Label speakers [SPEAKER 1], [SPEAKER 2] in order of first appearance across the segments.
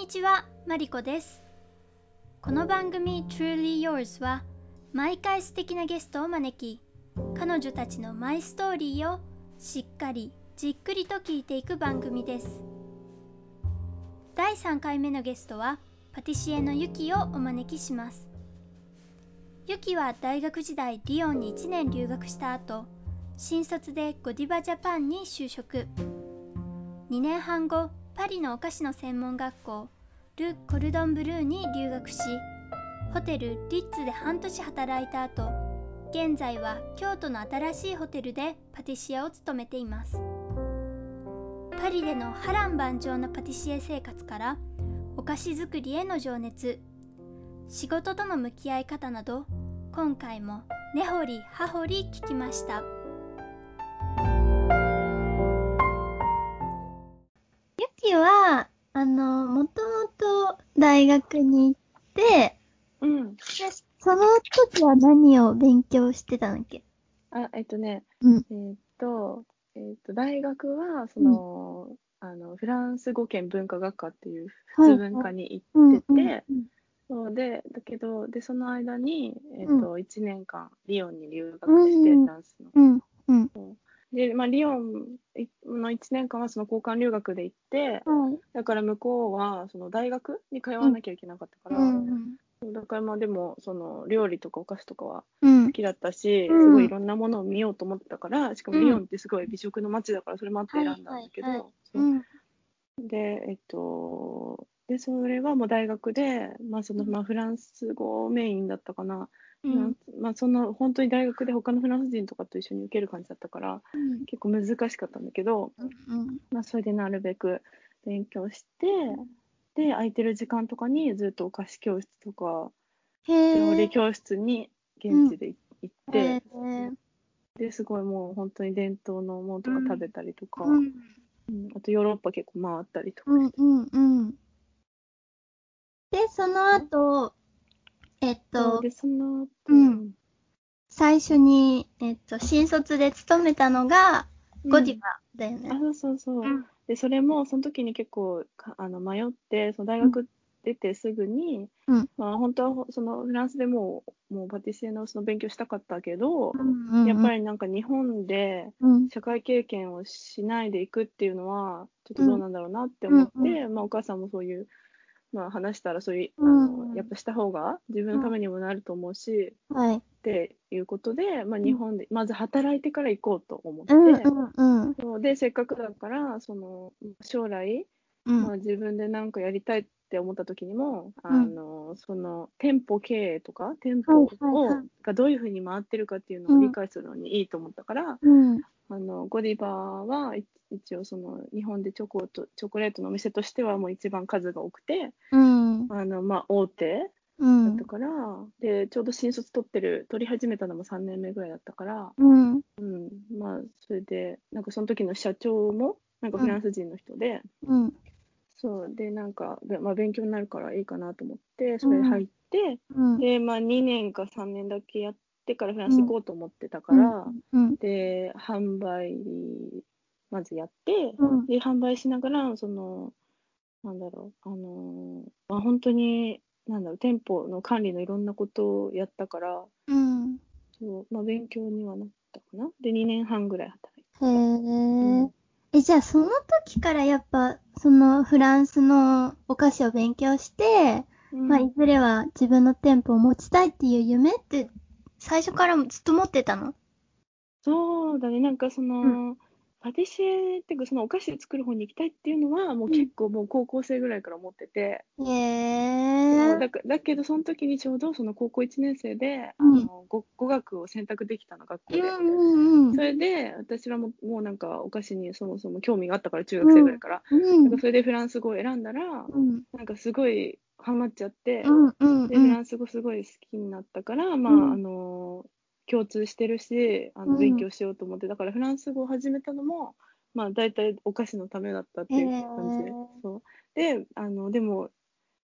[SPEAKER 1] にちは、マリコです。この番組 Truly Yours は毎回素敵なゲストを招き、彼女たちのマイストーリーをしっかりじっくりと聞いていく番組です。第3回目のゲストはパティシエのユキをお招きします。ユキは大学時代リヨンに1年留学した後、新卒でゴディバジャパンに就職。2年半後、パリのお菓子の専門学校ル・コルドン・ブルーに留学しホテルリッツで半年働いた後現在は京都の新しいホテルでパティシエを務めています。パリでの波乱万丈なパティシエ生活からお菓子作りへの情熱仕事との向き合い方など今回も根掘り葉掘り聞きました。
[SPEAKER 2] ゆきは、あの、もともと大学に行って、
[SPEAKER 3] うん。
[SPEAKER 2] でその時は何を勉強してたんだっけ？
[SPEAKER 3] あ、えっとね、
[SPEAKER 2] うん。
[SPEAKER 3] えっと、えっと、大学は、その、あの、フランス語圏文化学科っていう普通文科に
[SPEAKER 2] うん。
[SPEAKER 3] 行ってて、
[SPEAKER 2] うん
[SPEAKER 3] そうで、だけど、で、その間に、えっ
[SPEAKER 2] う
[SPEAKER 3] と、1年間、リヨンに留学して、
[SPEAKER 2] うん
[SPEAKER 3] フランスの。
[SPEAKER 2] うん。うん。
[SPEAKER 3] で、まあ、リヨンの1年間はその交換留学で行って、
[SPEAKER 2] はい。
[SPEAKER 3] だから向こうは、その大学に通わなきゃいけなかったから、
[SPEAKER 2] うん。
[SPEAKER 3] だからまあでも、その料理とかお菓子とかは
[SPEAKER 2] うん
[SPEAKER 3] 好。きだったし、
[SPEAKER 2] うん
[SPEAKER 3] すごいいろんなものを見ようと思ってたから、しかも
[SPEAKER 2] うん
[SPEAKER 3] リヨンってすごい美食の街だから、それもあって選んだんだけど、
[SPEAKER 2] はいはいはい
[SPEAKER 3] そう
[SPEAKER 2] うん。
[SPEAKER 3] で、えっと、で、それはもう大学で、まあその、まあフランス語メインだったかな。フランスまあその、本当に大学で他のフランス人とかと一緒に受ける感じだったから、結構難しかったんだけど、
[SPEAKER 2] うん。
[SPEAKER 3] まあそれでなるべく勉強して、で、空いてる時間とかにずっとお菓子教室とか、
[SPEAKER 2] へ
[SPEAKER 3] 料理
[SPEAKER 2] え。
[SPEAKER 3] 教室に現地で行って。ですごいもう本当に伝統のものとか食べたりとか、
[SPEAKER 2] うん。
[SPEAKER 3] うんあとヨーロッパ結構回ったりとか、
[SPEAKER 2] うん。うん。うん。で、その後、えっと
[SPEAKER 3] で、その後、
[SPEAKER 2] うん。最初に、えっと、新卒で勤めたのが、
[SPEAKER 3] うん。
[SPEAKER 2] ゴディバだよね。
[SPEAKER 3] あ。そうそうそう、
[SPEAKER 2] うん。
[SPEAKER 3] でそれもその時に結構かあの迷ってその大学出てすぐに、
[SPEAKER 2] うん。
[SPEAKER 3] まあ、本当はほそのフランスでもうもうパティシエのその勉強したかったけど、
[SPEAKER 2] うん
[SPEAKER 3] やっぱりなんか日本で
[SPEAKER 2] うん。
[SPEAKER 3] 社会経験をしないでいくっていうのはちょっとどうなんだろうなって思って、
[SPEAKER 2] うん。
[SPEAKER 3] まあ、お母さんもそういう、まあ、話したらそういう、
[SPEAKER 2] うん。
[SPEAKER 3] あのやっぱした方が自分のためにもなると思うし、
[SPEAKER 2] はい。
[SPEAKER 3] っていうことで、まあ、日本でまず働いてから行こうと思って、
[SPEAKER 2] うんうん
[SPEAKER 3] でせっかくだからその将来、
[SPEAKER 2] うん。
[SPEAKER 3] まあ、自分で何かやりたいって思った時にも、
[SPEAKER 2] うん。
[SPEAKER 3] あのその店舗経営とか店舗を、がどういうふうに回ってるかっていうのを理解するのにいいと思ったから、
[SPEAKER 2] うん。
[SPEAKER 3] あのゴディバはい一応その日本でチョコとチョコレートのお店としてはもう一番数が多くて
[SPEAKER 2] うん。
[SPEAKER 3] あの、まあ、大手
[SPEAKER 2] うん
[SPEAKER 3] だった。から、でちょうど新卒取ってる取り始めたのも3年目ぐらいだったから、
[SPEAKER 2] うん。
[SPEAKER 3] うん、まあそれでなんかその時の社長もなんかフランス人の人で、
[SPEAKER 2] うん。
[SPEAKER 3] そうでなんか、べまあ、勉強になるからいいかなと思ってそれで入って、
[SPEAKER 2] うん。
[SPEAKER 3] でまあ2年か3年だけやってからフランス行こうと思ってたから、
[SPEAKER 2] うん。
[SPEAKER 3] で販売まずやって、
[SPEAKER 2] うん。
[SPEAKER 3] で販売しながらそのなんだろうあのまあ本当になんだろう店舗の管理のいろんなことをやったから
[SPEAKER 2] うん。
[SPEAKER 3] そう、まあ、勉強にはなったかなで2年半ぐらい働いて、
[SPEAKER 2] へ
[SPEAKER 3] うん
[SPEAKER 2] え。え、じゃあその時からやっぱ、そのフランスのお菓子を勉強して、まあいずれは自分の店舗を持ちたいっていう夢って、最初からもずっと持ってたの？
[SPEAKER 3] そうだね、なんかその、
[SPEAKER 2] う
[SPEAKER 3] パティシエっていうか、そのお菓子作る方に行きたいっていうのは、もう結構もう高校生ぐらいから思ってて、
[SPEAKER 2] へ
[SPEAKER 3] そう
[SPEAKER 2] え。
[SPEAKER 3] だかだけど、その時にちょうどその高校1年生で、
[SPEAKER 2] うん
[SPEAKER 3] あの語語学を選択できたの、学校で。
[SPEAKER 2] うんうんうん
[SPEAKER 3] そ。れで、私はもうもうなんかお菓子にそもそも興味があったから、中学生ぐらいから。
[SPEAKER 2] うん
[SPEAKER 3] なんかそれでフランス語を選んだら、
[SPEAKER 2] うん
[SPEAKER 3] なんかすごいハマっちゃって、
[SPEAKER 2] うんうん
[SPEAKER 3] で、フランス語すごい好きになったから、まあ、
[SPEAKER 2] うん。
[SPEAKER 3] あの、共通してるし、あ
[SPEAKER 2] うん。
[SPEAKER 3] の、勉強しようと思って、だからフランス語を始めたのも、まあ、大体お菓子のためだったっていう感じで
[SPEAKER 2] へー。
[SPEAKER 3] そう。で、あの、でも、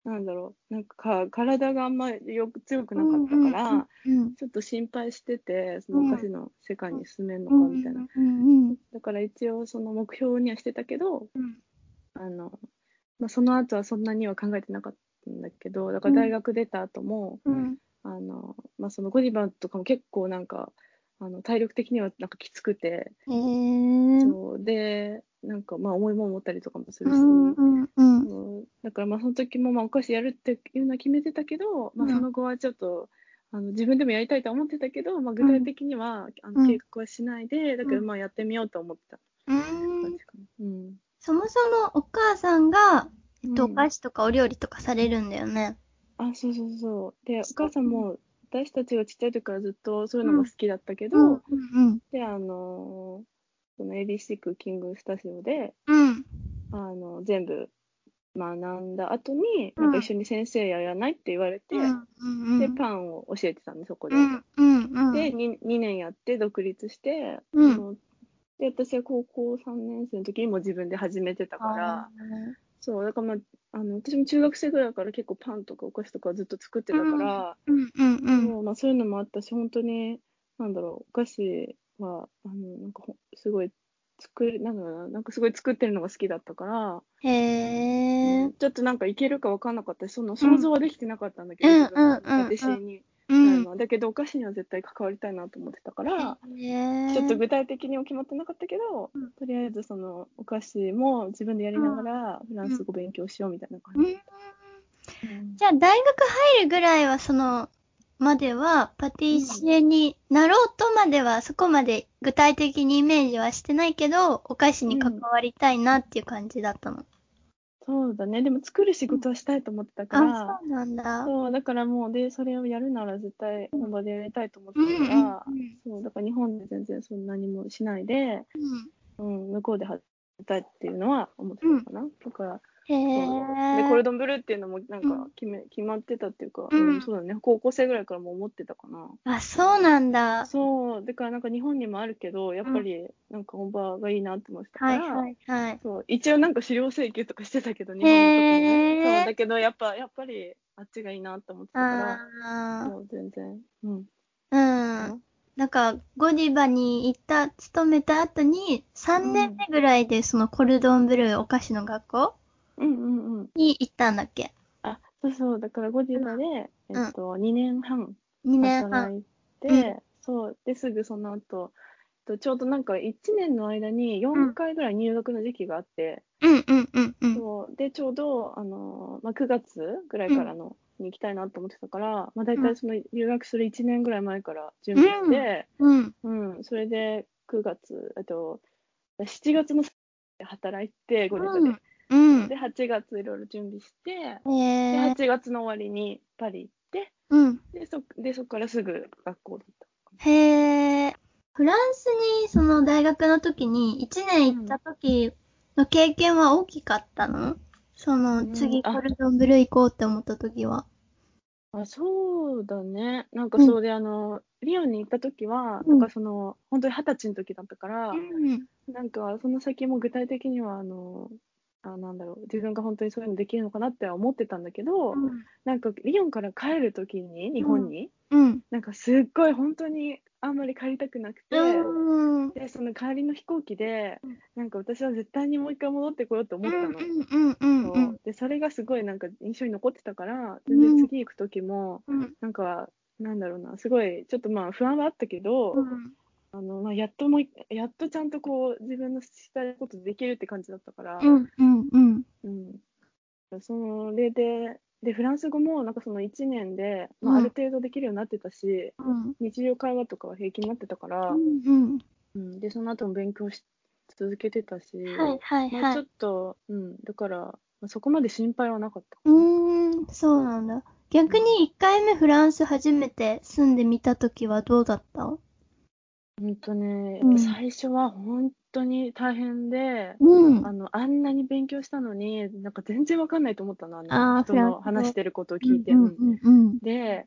[SPEAKER 3] なんだろう、なんかか、体があんまりよく強くなかったから、
[SPEAKER 2] うん
[SPEAKER 3] ちょっと心配してて、そのお菓子の世界に進めるのか
[SPEAKER 2] うん
[SPEAKER 3] みたいな。
[SPEAKER 2] うんうん。
[SPEAKER 3] だから一応その目標にはしてたけど、
[SPEAKER 2] うん。
[SPEAKER 3] あの、まあ、その後はそんなには考えてなかったんだけど、だから大学出た後も、
[SPEAKER 2] うん。
[SPEAKER 3] あの、まあ、そのゴディバとかも結構なんか、あの体力的にはなんかきつくて、
[SPEAKER 2] へえ。
[SPEAKER 3] そう。で、なんかまあ重いもん持ったりとかもするし、
[SPEAKER 2] うんうんうん。
[SPEAKER 3] だからまあその時もまあお菓子やるっていうのは決めてたけど、まあ、
[SPEAKER 2] うん。
[SPEAKER 3] その後はちょっと、あの自分でもやりたいとは思ってたけど、まあ、具体的には、あ
[SPEAKER 2] うん。
[SPEAKER 3] の計画はしないで、だけどまあやってみようと思ってた
[SPEAKER 2] うん。
[SPEAKER 3] 感じかな。うん。
[SPEAKER 2] そもそもお母さんが、えっと、
[SPEAKER 3] うん
[SPEAKER 2] お菓子とかお料理とかされるんだよね。
[SPEAKER 3] あ、そうそうそう。で、お母さんも私たちがちっちゃい時からずっとそういうのが好きだったけど、
[SPEAKER 2] うんうん
[SPEAKER 3] で、あのその ABC クッキングスタジオで、
[SPEAKER 2] うん。
[SPEAKER 3] あの全部学んだ後に、
[SPEAKER 2] うん
[SPEAKER 3] なんか一緒に先生やらないって言われて、
[SPEAKER 2] うんうん
[SPEAKER 3] で、パンを教えてたんで、そこで。
[SPEAKER 2] うんうんうん。
[SPEAKER 3] で2、2年やって独立して、
[SPEAKER 2] うん
[SPEAKER 3] で、私は高校3年生の時にも自分で始めてたから、そう、だからまあ、あの私も中学生ぐらいから結構パンとかお菓子とかずっと作ってたから、
[SPEAKER 2] うんうんうん。
[SPEAKER 3] そうまあ、そういうのもあったし、本当に、なんだろう、お菓子は、あの、なんかほ、すごい、作る、なんだろうな、なんかすごい作ってるのが好きだったから、
[SPEAKER 2] へえ。
[SPEAKER 3] ちょっとなんかいけるか分かんなかったし、その想像はできてなかったんだけど、
[SPEAKER 2] うん
[SPEAKER 3] 自分の
[SPEAKER 2] うんうんうんうん。
[SPEAKER 3] だけど、お菓子には絶対関わりたいなと思ってたから、
[SPEAKER 2] へえ。
[SPEAKER 3] ちょっと具体的には決まってなかったけど、
[SPEAKER 2] うん
[SPEAKER 3] とりあえずそのお菓子も自分でやりながらフランス語勉強しようみたいな感じ。
[SPEAKER 2] うん。じゃあ、大学入るぐらいは、その、までは、パティシエになろうとまでは、そこまで具体的にイメージはしてないけど、お菓子に関わりたいなっていう感じだったの。
[SPEAKER 3] そうだね。でも作る仕事はしたいと思ってたから、
[SPEAKER 2] あ、そうなんだ。
[SPEAKER 3] そう、だからもう、で、それをやるなら絶対本場でやりたいと思って
[SPEAKER 2] うんうん
[SPEAKER 3] たから、
[SPEAKER 2] うん
[SPEAKER 3] そう、だから日本で全然そんなにもしないで、うん、向こうで働きたいっていうのは思ってたかな。だから、
[SPEAKER 2] へえ。
[SPEAKER 3] で、コルドンブルーっていうのもなん
[SPEAKER 2] う
[SPEAKER 3] か決め、決まってたっていうか、
[SPEAKER 2] うん
[SPEAKER 3] うん、そうだね。高校生ぐらいからもう思ってたかな。
[SPEAKER 2] あ、そうなんだ。
[SPEAKER 3] そう、だからなんか日本にもあるけど、やっぱりなんか本場がいいなって思ってたから、
[SPEAKER 2] はいはいはい。
[SPEAKER 3] そう一応なんか資料請求とかしてたけど、日本の時に。そう、だけどやっぱ、やっぱりあっちがいいなって思ってたから、
[SPEAKER 2] あ
[SPEAKER 3] もう全然。うん。
[SPEAKER 2] あ。うん。なんか、ゴディバに行った、勤めた後に、3年目ぐらいでそのコルドンブルーお菓子の学校
[SPEAKER 3] うんうんうん。
[SPEAKER 2] に行ったんだっけ？
[SPEAKER 3] あ、そうそう、だからゴディバで、
[SPEAKER 2] うん
[SPEAKER 3] えっと、2年半
[SPEAKER 2] ?2 年半。
[SPEAKER 3] 働いて、
[SPEAKER 2] うん
[SPEAKER 3] そう、で、すぐその後、えっとちょうどなんか1年の間に4回ぐらい入学の時期があって、
[SPEAKER 2] うんうんうんうん。
[SPEAKER 3] そうで、ちょうど、あのまあ、9月ぐらいからの、に行きたいなと思ってたから、まあ、大体その留学する1年ぐらい前から準備して、
[SPEAKER 2] うん。
[SPEAKER 3] うん、それで9月、あと、7月の働いて、ゴリバで。
[SPEAKER 2] うん。
[SPEAKER 3] で、8月いろいろ準備して、
[SPEAKER 2] へ
[SPEAKER 3] で、
[SPEAKER 2] え。
[SPEAKER 3] 8月の終わりにパリ行って、
[SPEAKER 2] うん。
[SPEAKER 3] で、そでそこからすぐ学校だった。
[SPEAKER 2] へえ。フランスに、その大学の時に、1年行った時の経験は大きかったの？その、次、コルドンブルー行こうって思った時は。
[SPEAKER 3] あ、そうだね。なんか
[SPEAKER 2] うん
[SPEAKER 3] そうで、あの、リヨンに行った時は、
[SPEAKER 2] うん
[SPEAKER 3] なんかその、本当に二十歳の時だったから、
[SPEAKER 2] うん。
[SPEAKER 3] なんかその先も具体的には、あの、あなんだろう、自分が本当にそういうのできるのかなっては思ってたんだけど、なんかリヨンから帰る時に、日本に、
[SPEAKER 2] うん。
[SPEAKER 3] なんかすっごい本当にあんまり帰りたくなくて、
[SPEAKER 2] うん。
[SPEAKER 3] で、その帰りの飛行機で
[SPEAKER 2] うん、
[SPEAKER 3] なんか私は絶対にもう一回戻ってこようと思ったの。
[SPEAKER 2] うんうんうん
[SPEAKER 3] そう。で、それがすごいなんか印象に残ってたから、全然次行く時も、
[SPEAKER 2] うん。
[SPEAKER 3] なんか、なんだろうな、すごい、ちょっとまあ不安はあったけど、あの、まあ、やっともうい、やっとちゃんとこう、自分のしたいことできるって感じだったから、
[SPEAKER 2] うんうんうん。
[SPEAKER 3] うん。それで、で、フランス語も、なんかその1年で、まあ、
[SPEAKER 2] うん
[SPEAKER 3] ある程度できるようになってたし、
[SPEAKER 2] うん
[SPEAKER 3] 日常会話とかは平気になってたから、
[SPEAKER 2] うん。
[SPEAKER 3] うん、で、その後も勉強し続けてたし、
[SPEAKER 2] はいはい
[SPEAKER 3] まあ、ちょ
[SPEAKER 2] はい。
[SPEAKER 3] っと、うん、だから、まあそこまで心配はなかった。
[SPEAKER 2] うーん、そうなんだ。逆に1回目フランス初めて住んでみた時はどうだった？
[SPEAKER 3] ほんとね、
[SPEAKER 2] うん
[SPEAKER 3] 最初は本当に大変で、
[SPEAKER 2] うん
[SPEAKER 3] あの、あんなに勉強したのに、なんか全然わかんないと思ったの、あ
[SPEAKER 2] あ
[SPEAKER 3] の、
[SPEAKER 2] ー
[SPEAKER 3] 人の話してることを聞いて。で、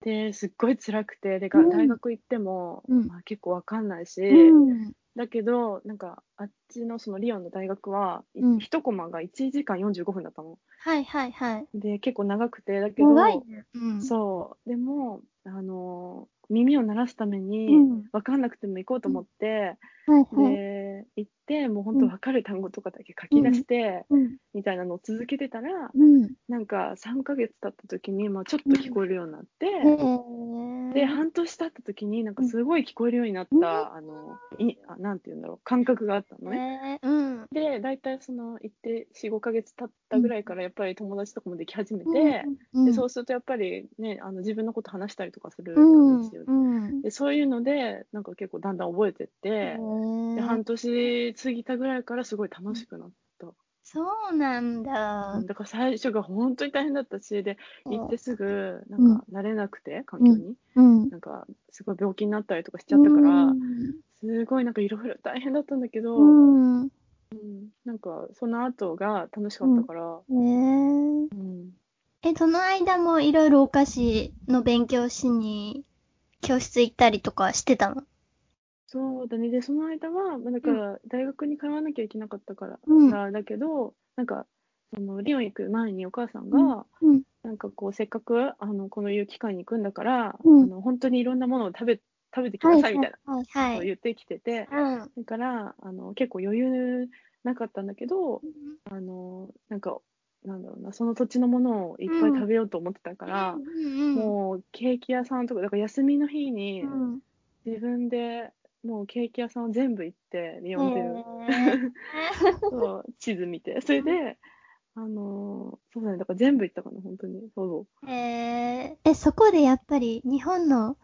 [SPEAKER 3] で、すっごい辛くて、で、大学行っても、
[SPEAKER 2] うん
[SPEAKER 3] まあ、結構わかんないし、
[SPEAKER 2] うん。
[SPEAKER 3] だけど、なんか、あっちのそのリオンの大学は、い
[SPEAKER 2] うん
[SPEAKER 3] 一コマが1時間45分だったの。
[SPEAKER 2] はいはいはい。
[SPEAKER 3] で、結構長くて、だけど、
[SPEAKER 2] 長いね。うん。
[SPEAKER 3] そう、でも、あの、耳を鳴らすため
[SPEAKER 2] う
[SPEAKER 3] に、
[SPEAKER 2] ん。
[SPEAKER 3] わかんなくても行こうと思って、
[SPEAKER 2] はいはい。
[SPEAKER 3] で、行って、もう本当分かる単語とかだけ書き出して、
[SPEAKER 2] うん。
[SPEAKER 3] みたいなのを続けてたら、
[SPEAKER 2] うん。
[SPEAKER 3] なんか3ヶ月経った時に、まあ、ちょっと聞こえるようになって、で、半年経った時に、なんかすごい聞こえるようになった、あの、いあなんて言うんだろう、感覚があったのね。で、大体その、行って4、5ヶ月経ったぐらいから、やっぱり友達とかもでき始めて、
[SPEAKER 2] うん、
[SPEAKER 3] で、そうするとやっぱりね、あの自分のこと話したりとかする
[SPEAKER 2] うんん
[SPEAKER 3] ですよ。
[SPEAKER 2] うん。
[SPEAKER 3] で、そういうので、なんか結構だんだん覚えてって、で、半年過ぎたぐらいからすごい楽しくなった。
[SPEAKER 2] そうなんだ
[SPEAKER 3] うん。だから最初が本当に大変だったし、で、行ってすぐ、なんか慣れなくて、環境に。
[SPEAKER 2] うん。
[SPEAKER 3] なんか、すごい病気になったりとかしちゃったから、
[SPEAKER 2] うん
[SPEAKER 3] すごいなんかいろいろ大変だったんだけど、
[SPEAKER 2] うん。
[SPEAKER 3] うんなんかその後が楽しかったから、うん
[SPEAKER 2] え、その間もいろいろお菓子の勉強しに教室行ったりとかしてたの？
[SPEAKER 3] そうだね。で、その間は、まあ、だから大学に通わなきゃいけなかったから、
[SPEAKER 2] うん
[SPEAKER 3] だだけど、なんか、そのリオン行く前にお母さんが、
[SPEAKER 2] うん。
[SPEAKER 3] なんかこう、せっかく、あの、このいう機会に行くんだから、
[SPEAKER 2] うん
[SPEAKER 3] あの、本当にいろんなものを食べ、食べてきなさいみたいな
[SPEAKER 2] はいはいはい。
[SPEAKER 3] 言ってきてて、
[SPEAKER 2] うん。
[SPEAKER 3] だから、あの、結構余裕なかったんだけど、あの、なんか、なんだろうな、その土地のものをいっぱい食べようと思ってたから、もうケーキ屋さんとか、だから休みの日に
[SPEAKER 2] うん、
[SPEAKER 3] 自分でもうケーキ屋さんを全部行って、リオンテル、
[SPEAKER 2] へ
[SPEAKER 3] そう、地図見て、それで、あのーそうだね、だから全部行ったかな、本当に。そうそ
[SPEAKER 2] ーへー。え、そこでやっぱり日本の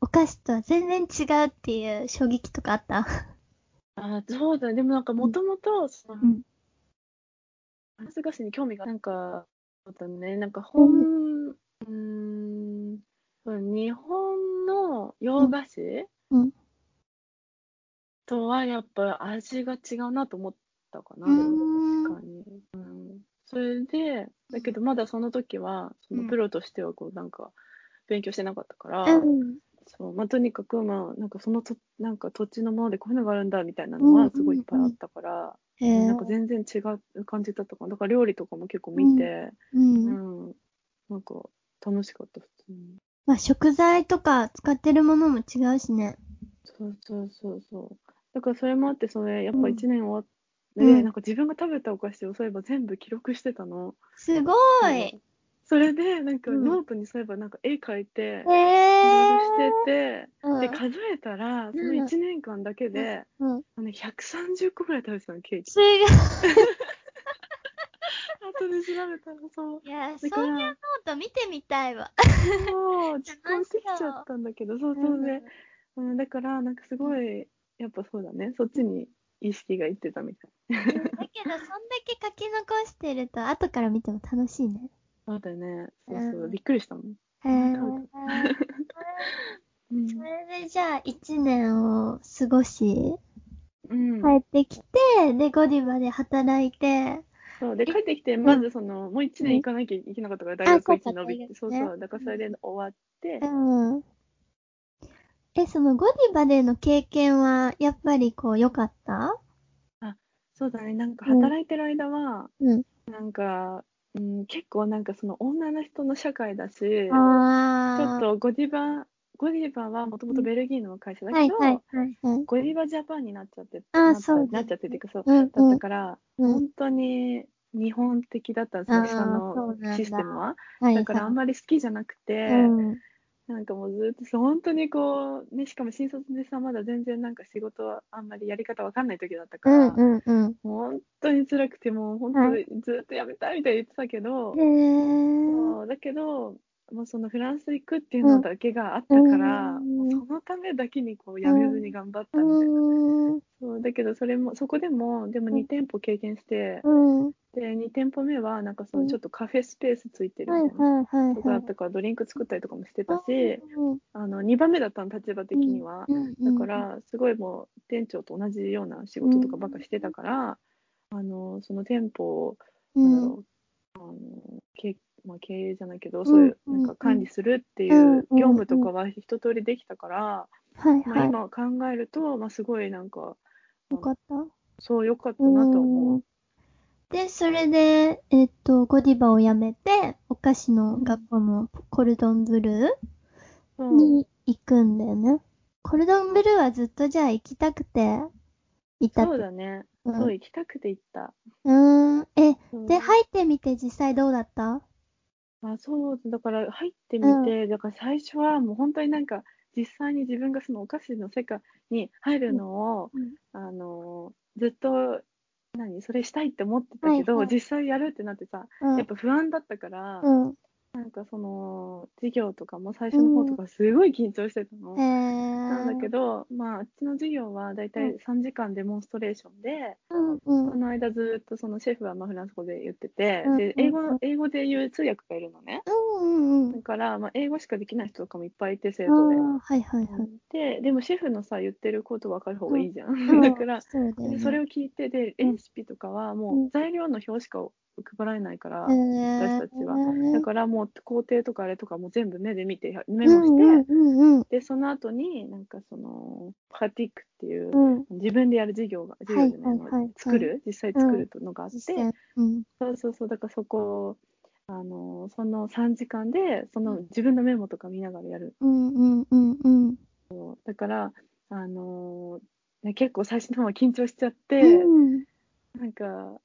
[SPEAKER 2] お菓子とは全然違うっていう衝撃とかあった？
[SPEAKER 3] う。あーそうだね、でもなんかもともと、その
[SPEAKER 2] うん、
[SPEAKER 3] フランス菓子に興味が、なんか、そうだね、なんか本、うーん、日本の洋菓子、
[SPEAKER 2] うん。
[SPEAKER 3] とはやっぱ味が違うなと思ったかな、確かに。うん、それで、だけどまだその時は、そのプロとしてはこうなんか勉強してなかったから、
[SPEAKER 2] うん。
[SPEAKER 3] そうまあ、とにかく、まあ、なんかそのとなんか土地のものでこういうのがあるんだみたいなのはすごいいっぱいあったから、
[SPEAKER 2] へー
[SPEAKER 3] なんか全然違う感じだったかな。だから料理とかも結構見て、
[SPEAKER 2] う。
[SPEAKER 3] うんん、なんか楽しかった、普通に。
[SPEAKER 2] まあ食材とか使ってるものも違うしね。
[SPEAKER 3] そうそうそうそう。だからそれもあって、それ、やっぱ1年終わって、
[SPEAKER 2] うん
[SPEAKER 3] なんか自分が食べたお菓子をそういえば全部記録してたの。
[SPEAKER 2] すごい。
[SPEAKER 3] それで、なんか
[SPEAKER 2] うん
[SPEAKER 3] ノートにそういえばなんか絵描いて、
[SPEAKER 2] へ
[SPEAKER 3] いろいろ
[SPEAKER 2] え。
[SPEAKER 3] してて、
[SPEAKER 2] うん
[SPEAKER 3] で、数えたら、その
[SPEAKER 2] うん
[SPEAKER 3] 1年間だけで、
[SPEAKER 2] うん。
[SPEAKER 3] あの130個ぐらい食べてたの、ケーキ。後で調べたら、そう。
[SPEAKER 2] いや、
[SPEAKER 3] だ
[SPEAKER 2] そういうノート見てみたいわ。
[SPEAKER 3] そう、実行してきちゃったんだけど、そうそうで、うん、だから、なんかすごい、やっぱそうだね、そっちに意識がいってたみたい。
[SPEAKER 2] だけど、そんだけ書き残してると、後から見ても楽しいね。
[SPEAKER 3] そうだよね。そうそうう、
[SPEAKER 2] ん
[SPEAKER 3] びっくりしたもん。
[SPEAKER 2] へえ。
[SPEAKER 3] うん
[SPEAKER 2] それでじゃあ、一年を過ごし、
[SPEAKER 3] うん。
[SPEAKER 2] 帰ってきて、で、ゴディバで働いて、
[SPEAKER 3] そうで帰ってきて、まずその、もう1年行かなきゃいけなかったから、大学1
[SPEAKER 2] あそうか
[SPEAKER 3] 伸びて、
[SPEAKER 2] 大学ね
[SPEAKER 3] そうそう、だからそれで終わって
[SPEAKER 2] う、ん。え、そのゴディバでの経験は、やっぱりこう、良かった？
[SPEAKER 3] そうだね、なんか
[SPEAKER 2] うん
[SPEAKER 3] 働いてる間は、
[SPEAKER 2] うん。
[SPEAKER 3] なんか、うん、結構なんかその女の人の社会だし、ちょ
[SPEAKER 2] あ
[SPEAKER 3] っとゴディバ、ゴディバはもともとベルギーの会社だ
[SPEAKER 2] はい
[SPEAKER 3] けど。ゴディバジャパンになっちゃって、
[SPEAKER 2] あー
[SPEAKER 3] なった
[SPEAKER 2] そう
[SPEAKER 3] なっちゃってっていうか、そう、
[SPEAKER 2] うん
[SPEAKER 3] だったから、
[SPEAKER 2] うん。
[SPEAKER 3] 本当に日本的だったんですよ、
[SPEAKER 2] そ
[SPEAKER 3] のシステムは。
[SPEAKER 2] はい
[SPEAKER 3] だからあんまり好きじゃなくて、
[SPEAKER 2] うん。
[SPEAKER 3] なんかもうずっとそう本当にこう、ね、しかも新卒でさ、まだ全然なんか仕事はあんまりやり方わかんない時だったから、
[SPEAKER 2] うんうんうん。
[SPEAKER 3] もう本当に辛くて、もう本当
[SPEAKER 2] は
[SPEAKER 3] にずっとやめたいみたいに言ってたけど、
[SPEAKER 2] へー。
[SPEAKER 3] そうだけど、もうそのフランス行くっていうのだけがあったから、
[SPEAKER 2] うん
[SPEAKER 3] そのためだけにこうやめずに頑張ったみたいな。
[SPEAKER 2] うん。
[SPEAKER 3] そうだけど、それも、そこでも、でも
[SPEAKER 2] うん
[SPEAKER 3] 2店舗経験して、
[SPEAKER 2] うん。
[SPEAKER 3] で、2店舗目は、なんかそうの
[SPEAKER 2] ん
[SPEAKER 3] ちょっとカフェスペースついてる
[SPEAKER 2] はい
[SPEAKER 3] みたいな。とこだ
[SPEAKER 2] はい。
[SPEAKER 3] ったから、ドリンク作ったりとかもしてたし、
[SPEAKER 2] うん
[SPEAKER 3] あの、2番目だったの、立場的には。
[SPEAKER 2] うん
[SPEAKER 3] だか、ら、すごいもう、店長と同じような仕事とかばっかしてたから、あの、その店舗を、あの経まあ、経営じゃないけど、そういう、
[SPEAKER 2] うん
[SPEAKER 3] なんか管理するってい
[SPEAKER 2] う
[SPEAKER 3] 業務とかは一通りできたから、
[SPEAKER 2] はい
[SPEAKER 3] まあ、
[SPEAKER 2] はい。
[SPEAKER 3] 今考えると、まあ、すごいなんか、
[SPEAKER 2] よかった
[SPEAKER 3] そう良かったなと思う。
[SPEAKER 2] で、それで、えっと、ゴディバを辞めて、お菓子の学校のコルドンブルーに行くんだよね。コルドンブルーはずっとじゃあ行きたくて、行った。
[SPEAKER 3] そうだね。
[SPEAKER 2] うん
[SPEAKER 3] そう、行きたくて行った。
[SPEAKER 2] うーん。え、
[SPEAKER 3] そう
[SPEAKER 2] で、入ってみて実際どうだった？
[SPEAKER 3] あ、そう、だから入ってみて、だから最初はもう本当になんか、実際に自分がそのお菓子の世界に入るのを、
[SPEAKER 2] うん
[SPEAKER 3] あの、ずっと、何、それしたいって思ってたけど、実際やるってなってさ、
[SPEAKER 2] うん。
[SPEAKER 3] やっぱ不安だったから、
[SPEAKER 2] うん。
[SPEAKER 3] なんかその、授業とかも最初の方とかすごい緊張してたの。
[SPEAKER 2] へー。
[SPEAKER 3] なんだけど、まあ、あっちの授業はだいたい3時間デモンストレーションで、
[SPEAKER 2] うんうん。
[SPEAKER 3] この間ずっとそのシェフはまあフランス語で言ってて、
[SPEAKER 2] うん
[SPEAKER 3] で英語英語で言う通訳がいるのね。
[SPEAKER 2] うんうんうん。
[SPEAKER 3] だから、まあ、英語しかできない人とかもいっぱいいて、生
[SPEAKER 2] あ
[SPEAKER 3] 徒で。
[SPEAKER 2] ーはいはいはい。
[SPEAKER 3] で、でもシェフのさ、言ってること分かる方がいいじゃん。
[SPEAKER 2] うん
[SPEAKER 3] だから、
[SPEAKER 2] そ。
[SPEAKER 3] でそれを聞いて、で、
[SPEAKER 2] うん
[SPEAKER 3] レシピとかは
[SPEAKER 2] うん
[SPEAKER 3] もう材料の表しか配られないから、
[SPEAKER 2] 私
[SPEAKER 3] 私たちは。だからもう工程とかあれとかも全部目で見てメモして、で、その後になんかその、パティックっていう、
[SPEAKER 2] うん。
[SPEAKER 3] 自分でやる授業が、授業でね、
[SPEAKER 2] はいはいはいはい。
[SPEAKER 3] 作る、実際作るのがあって。そうそうそう、だからそこ、あの、その3時間で、その自分のメモとか見ながらやる。
[SPEAKER 2] うんうんうんうん。
[SPEAKER 3] だから、あの、ね、結構最初の方は緊張しちゃって、
[SPEAKER 2] うん。
[SPEAKER 3] なんか、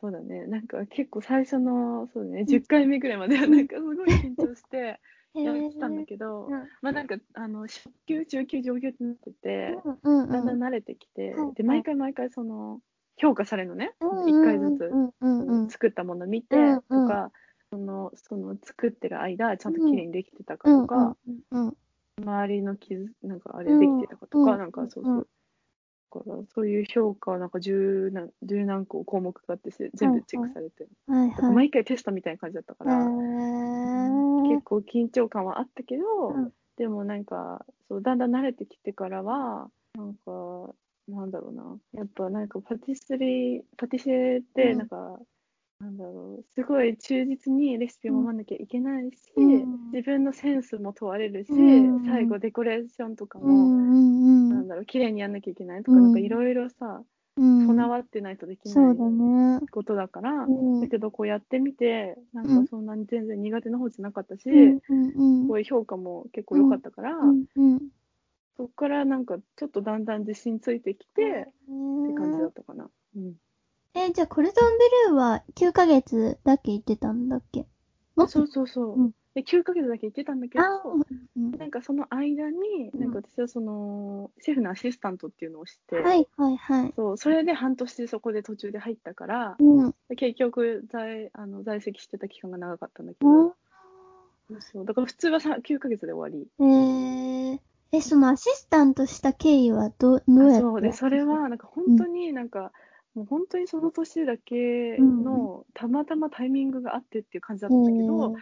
[SPEAKER 3] そうだね、なんか結構最初の、そうだね、10回目ぐらいまではなんかすごい緊張してやってたんだけど、
[SPEAKER 2] うん。
[SPEAKER 3] まあなんか、あの、初級、中級、上級ってなってて、
[SPEAKER 2] うんうん。
[SPEAKER 3] だんだん慣れてきて、で、毎回毎回その、評価されるのね、
[SPEAKER 2] うん
[SPEAKER 3] 1回ずつ。
[SPEAKER 2] うん。うんうん。
[SPEAKER 3] 作ったもの見て
[SPEAKER 2] うん
[SPEAKER 3] と
[SPEAKER 2] うん。
[SPEAKER 3] か、そのその作ってる間ちゃんと綺麗にできてたかとか、
[SPEAKER 2] うん
[SPEAKER 3] 周りの傷なんかあれできてたかとか、
[SPEAKER 2] うん
[SPEAKER 3] なんかそうそう、だからそういう評価はなんか十何十何個項目があってせ全部チェックされて、
[SPEAKER 2] はいはい。
[SPEAKER 3] 毎回テストみたいな感じだったから、結構緊張感はあったけど、
[SPEAKER 2] うん。
[SPEAKER 3] でもなんかそうだんだん慣れてきてからはなんかなんだろうな。やっぱなんかパティスリーパティシエって
[SPEAKER 2] うん。
[SPEAKER 3] なんか、なんだろう。すごい忠実にレシピを守らなきゃいけないし、
[SPEAKER 2] うん。
[SPEAKER 3] 自分のセンスも問われるし、
[SPEAKER 2] うん。
[SPEAKER 3] 最後デコレーションとかも、
[SPEAKER 2] うん
[SPEAKER 3] なんだろう綺麗にやんなきゃいけないとか、
[SPEAKER 2] うん。
[SPEAKER 3] なんかいろいろさ
[SPEAKER 2] うん。
[SPEAKER 3] 備わってないとできない。ことだから、
[SPEAKER 2] うん。
[SPEAKER 3] だけどこうやってみてなん
[SPEAKER 2] うん
[SPEAKER 3] かそんなに全然苦手な方じゃなかったし、
[SPEAKER 2] うんうんうん。
[SPEAKER 3] こういう評価も結構良かったから、そこからなんかちょっとだんだん自信ついてきて、って感じだったかな。うん。
[SPEAKER 2] え、じゃあ、コルドンブルーは9ヶ月だけ行ってたんだっけ？
[SPEAKER 3] そうそうそう。
[SPEAKER 2] うん。
[SPEAKER 3] で9ヶ月だけ行ってたんだけど、
[SPEAKER 2] あうん
[SPEAKER 3] なんかその間に、
[SPEAKER 2] うん。
[SPEAKER 3] なんか私はその、シェフのアシスタントっていうのをして、
[SPEAKER 2] はいはいはい。
[SPEAKER 3] そう、それで半年そこで途中で入ったから、
[SPEAKER 2] うん。
[SPEAKER 3] 結局在あの在籍してた期間が長かったんだけ
[SPEAKER 2] うん
[SPEAKER 3] ど、そうだから普通はさ9ヶ月で終わり。
[SPEAKER 2] えー、え、そのアシスタントした経緯はど、どうやって？
[SPEAKER 3] あそう。で、それはなんか本当になんか、もう本当にその年だけのたまたまタイミングがあってっていう感じだったんだけど、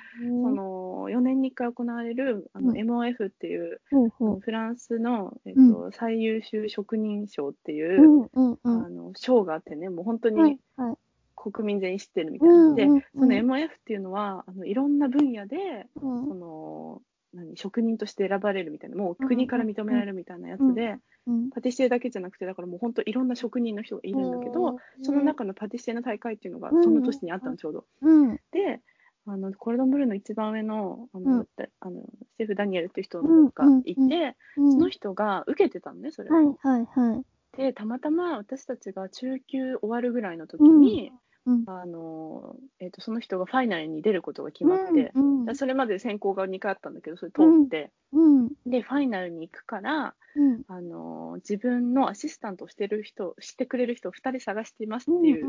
[SPEAKER 3] その4年に1回行われるあの
[SPEAKER 2] うん
[SPEAKER 3] MOF っていう、
[SPEAKER 2] ほうほう。
[SPEAKER 3] フランスの、えっ
[SPEAKER 2] う
[SPEAKER 3] と最優秀職人賞っていうう、
[SPEAKER 2] んうんうん。
[SPEAKER 3] あの賞があってねもう本当
[SPEAKER 2] はい
[SPEAKER 3] に
[SPEAKER 2] はい。
[SPEAKER 3] 国民全員知ってるみたいな、で
[SPEAKER 2] うんうんうん
[SPEAKER 3] その MOF っていうのはあのいろんな分野で
[SPEAKER 2] うん
[SPEAKER 3] その何職人として選ばれるみたいなもう国から認められるみたいなやつで、
[SPEAKER 2] うん。
[SPEAKER 3] パティシエだけじゃなくてだからもう本当いろんな職人の人がいるんだけど、その中のパティシエの大会っていうのが
[SPEAKER 2] うん
[SPEAKER 3] その年にあったのちょうど。
[SPEAKER 2] うん。
[SPEAKER 3] であのコルドンブルーの一番上のあ
[SPEAKER 2] う
[SPEAKER 3] の、あのシェフ・ダニエルっていう人がいて、その人が受けてたのねそれを。
[SPEAKER 2] はいはいはい。
[SPEAKER 3] でたまたま私たちが中級終わるぐらいの時に、
[SPEAKER 2] うん。
[SPEAKER 3] あのえー、とその人がファイナルに出ることが決まって、
[SPEAKER 2] うん
[SPEAKER 3] だそれまで選考が2回あったんだけどそれ通って、
[SPEAKER 2] うん。
[SPEAKER 3] でファイナルに行くから、
[SPEAKER 2] うん。
[SPEAKER 3] あの自分のアシスタントをしてる人してくれる人を2人探していますっていう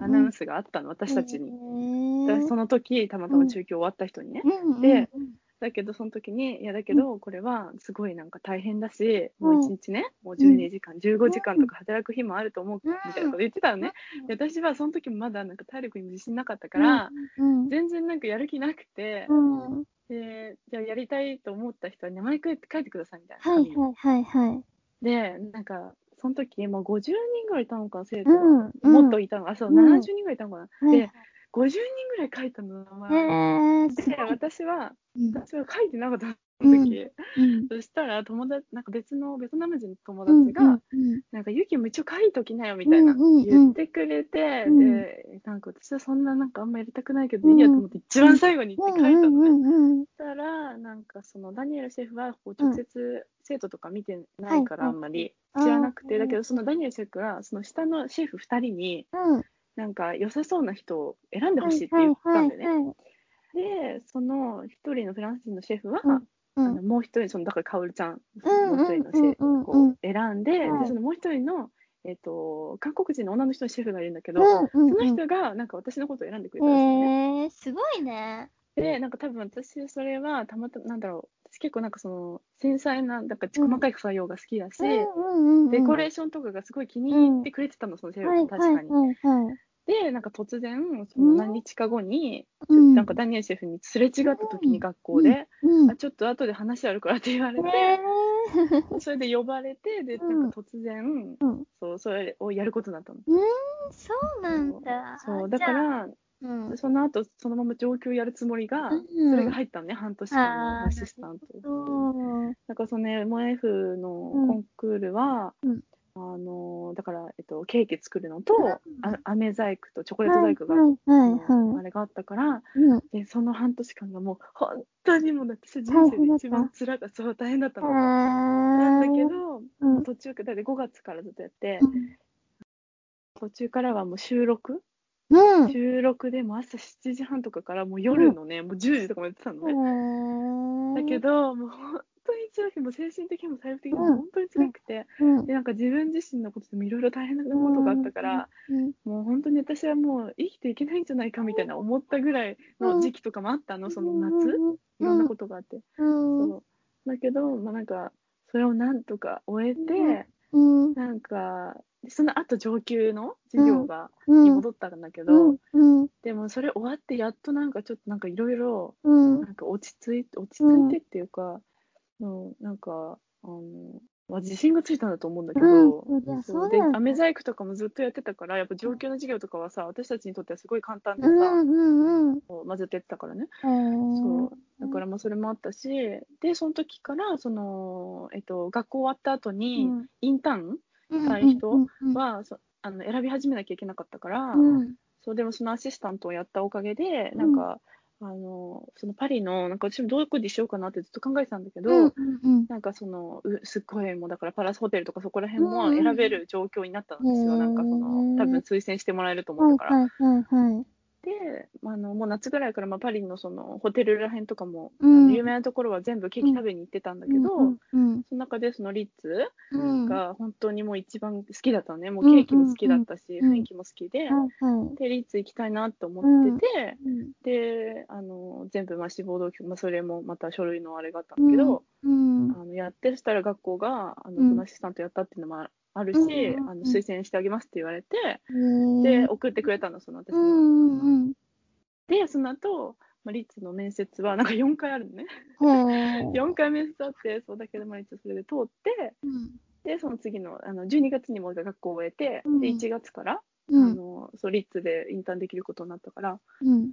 [SPEAKER 3] アナウンスがあったの、私たちに。その時たまたま中級終わった人にね。でだけどその時にいやだけどこれはすごいなんか大変だし、もう1日ねもう12時間、15時間とか働く日もあると思うみたいなこと言ってたのね。で私はその時もまだなんか体力にも自信なかったから、
[SPEAKER 2] うん、
[SPEAKER 3] 全然なんかやる気なくて、
[SPEAKER 2] うん、
[SPEAKER 3] でじゃあやりたいと思った人は名前書いて書いてくださいみたいな。
[SPEAKER 2] はい。はいはいはい。
[SPEAKER 3] でなんかその時もう50人ぐらいいたのかな生徒。が、
[SPEAKER 2] うん。うん。
[SPEAKER 3] もっといたの。あそう、
[SPEAKER 2] うん。
[SPEAKER 3] 70人ぐらいいたのかな、
[SPEAKER 2] はい。
[SPEAKER 3] で50人ぐらい書いたの名前、
[SPEAKER 2] えー、す
[SPEAKER 3] で。私は
[SPEAKER 2] うん。
[SPEAKER 3] 私は書いてなかったその時、
[SPEAKER 2] うん
[SPEAKER 3] そしたら友達なんか別のベトナム人の友達が、
[SPEAKER 2] うんうん
[SPEAKER 3] なんかユキも一応書いときなよみたいな、
[SPEAKER 2] うんうんうん。
[SPEAKER 3] 言ってくれて、
[SPEAKER 2] うん。
[SPEAKER 3] で、なんか私はそんななんかあんまやりたくないけど、いいやと思って一番最後に行って書いたのね。
[SPEAKER 2] うんうんうん
[SPEAKER 3] そしたら、なんかそのダニエルシェフはこう直接生徒とか見てないから
[SPEAKER 2] はい
[SPEAKER 3] あんまり
[SPEAKER 2] はい
[SPEAKER 3] 知らなくて、だけどそのダニエルシェフがその下のシェフ2人に
[SPEAKER 2] うん。
[SPEAKER 3] なんか良さそうな人を選んでほしいって
[SPEAKER 2] はい
[SPEAKER 3] 言ったんだよね。
[SPEAKER 2] はいはい
[SPEAKER 3] で、その一人のフランス人のシェフは、
[SPEAKER 2] うんう
[SPEAKER 3] あ
[SPEAKER 2] ん
[SPEAKER 3] のもう一人、そのだからカオルちゃん、
[SPEAKER 2] うん
[SPEAKER 3] もう一人のシェフ
[SPEAKER 2] うんうんうん
[SPEAKER 3] こう選んで、
[SPEAKER 2] はい
[SPEAKER 3] でそのもう一人の、えっと韓国人の女の人のシェフがいるんだけど、その人がなんか私のことを選んでくれたんですよね。
[SPEAKER 2] へえ、すごいね。
[SPEAKER 3] で、なんか多分私、それはたまたま、なんだろう、私結構なんかその繊細な、なんか細かい作業が好きだし、
[SPEAKER 2] うんうんうん。
[SPEAKER 3] デコレーションとかがすごい気に入ってくれてたの、そのシェフ
[SPEAKER 2] はい
[SPEAKER 3] が確かに。で、なんか突然、そ
[SPEAKER 2] うん
[SPEAKER 3] の何日か後に、
[SPEAKER 2] うん
[SPEAKER 3] なんかダニエルシェフにすれ違った時に学校で、
[SPEAKER 2] うん。
[SPEAKER 3] あちょっと後で話あるからって言われて、
[SPEAKER 2] へ
[SPEAKER 3] それで呼ばれて、で、
[SPEAKER 2] うん
[SPEAKER 3] なんか突然、
[SPEAKER 2] うん
[SPEAKER 3] そう、それをやることになったの。
[SPEAKER 2] そうなんだ。
[SPEAKER 3] そう、だから、
[SPEAKER 2] うん。
[SPEAKER 3] その後、そのまま上級やるつもりが、
[SPEAKER 2] うん
[SPEAKER 3] それが入ったのね、半年間のアシスタント。
[SPEAKER 2] そう。
[SPEAKER 3] だからその MF の
[SPEAKER 2] うん
[SPEAKER 3] コンクールは、
[SPEAKER 2] うん
[SPEAKER 3] あのだから、えっと、ケーキ作るのと、
[SPEAKER 2] うん
[SPEAKER 3] あ飴細工とチョコレート細工が、
[SPEAKER 2] はいはい
[SPEAKER 3] あれがあったから、
[SPEAKER 2] い。うん。
[SPEAKER 3] でその半年間がもう本当にもう私人生で一番辛かったそう大変だったの。なんだけど、
[SPEAKER 2] うん
[SPEAKER 3] 途中からで5月からずっとやって、
[SPEAKER 2] うん
[SPEAKER 3] 途中からはもう収録
[SPEAKER 2] うん。
[SPEAKER 3] 収録でも朝7時半とかからもう夜のね、もう10時とかもやってたのね。だけど、もう本当に辛くて、もう精神的にも体力的にも
[SPEAKER 2] うん。
[SPEAKER 3] 本当に辛くて、
[SPEAKER 2] うん、
[SPEAKER 3] で、なんか自分自身のことでもいろいろ大変なことがあったから、
[SPEAKER 2] うん、
[SPEAKER 3] もう本当に私はもう生きていけないんじゃないかみたいな思ったぐらいの時期とかもあったの、その夏、いろんなことがあって。
[SPEAKER 2] うん、
[SPEAKER 3] そう。だけど、まあなんか、それをなんとか終えて、
[SPEAKER 2] うん、
[SPEAKER 3] なんか、でその後上級の授業が、
[SPEAKER 2] うん、
[SPEAKER 3] に戻ったんだけど、
[SPEAKER 2] うん、
[SPEAKER 3] でもそれ終わってやっとなんかちょっとなんかいろいろ
[SPEAKER 2] うん、
[SPEAKER 3] なんか落ち着いて落ち着いてっていうか、うん、なんかあの、まあ、自信がついたんだと思うんだけど、そうで
[SPEAKER 2] そうだ。よね
[SPEAKER 3] 飴細工とかもずっとやってたからやっぱ上級の授業とかはさ私たちにとってはすごい簡単でさ、
[SPEAKER 2] うん、うん、うん、
[SPEAKER 3] こうまあずってたからね、
[SPEAKER 2] そ
[SPEAKER 3] そう。だからまあそれもあったしでその時からその、えっと、学校終わった後にインターンしたい人は、そあの選び始めなきゃいけなかったから、
[SPEAKER 2] うん、
[SPEAKER 3] そうでもそのアシスタントをやったおかげで、なんか、あのそのパリの、なんか私もどこでしようかなってずっと考えてたんだけど、
[SPEAKER 2] うん、うん、
[SPEAKER 3] なんかその、うすっごいもうだからパラスホテルとかそこら辺も
[SPEAKER 2] うん
[SPEAKER 3] 選べる状況になったんですよ。
[SPEAKER 2] へー
[SPEAKER 3] なんかその、多分推薦してもらえると
[SPEAKER 2] はい、
[SPEAKER 3] 思ったから。
[SPEAKER 2] はい、はい、はい。
[SPEAKER 3] で、あのもう夏ぐらいからまあパリのそのホテルら辺とかも、
[SPEAKER 2] うん。
[SPEAKER 3] 有名なところは全部ケーキ食べに行ってたんだけど、
[SPEAKER 2] うん、うん、
[SPEAKER 3] その中でそのリッツ
[SPEAKER 2] うん、
[SPEAKER 3] が本当にもう一番好きだったのね。もうケーキも好きだったし、
[SPEAKER 2] うん
[SPEAKER 3] 雰囲気も好きで、
[SPEAKER 2] はい、はい。
[SPEAKER 3] で、リッツ行きたいなと思ってて、
[SPEAKER 2] うん
[SPEAKER 3] で、あの、全部、まあ、志望動機、まあ、それもまた書類のあれがあったんだけど、
[SPEAKER 2] うん、
[SPEAKER 3] あの、やって、そしたら学校が、あの、
[SPEAKER 2] うん。
[SPEAKER 3] そのアシスタントやったっていうのもああるし、
[SPEAKER 2] うん
[SPEAKER 3] あの、推薦してあげますって言われて、
[SPEAKER 2] うん、
[SPEAKER 3] で、送ってくれたの、その私
[SPEAKER 2] う
[SPEAKER 3] の。
[SPEAKER 2] ん、うん、
[SPEAKER 3] で、その後、まあ、リッツの面接は、なんか4回あるのね。
[SPEAKER 2] へー
[SPEAKER 3] 4回面接あって、そうだけど、まあ、一応それで通って、
[SPEAKER 2] うん、
[SPEAKER 3] で、その次の、あの、12月にも学校を終えて、
[SPEAKER 2] うん。
[SPEAKER 3] で、1月から、
[SPEAKER 2] うん、
[SPEAKER 3] あの、そう、リッツでインターンできることになったから、
[SPEAKER 2] うん、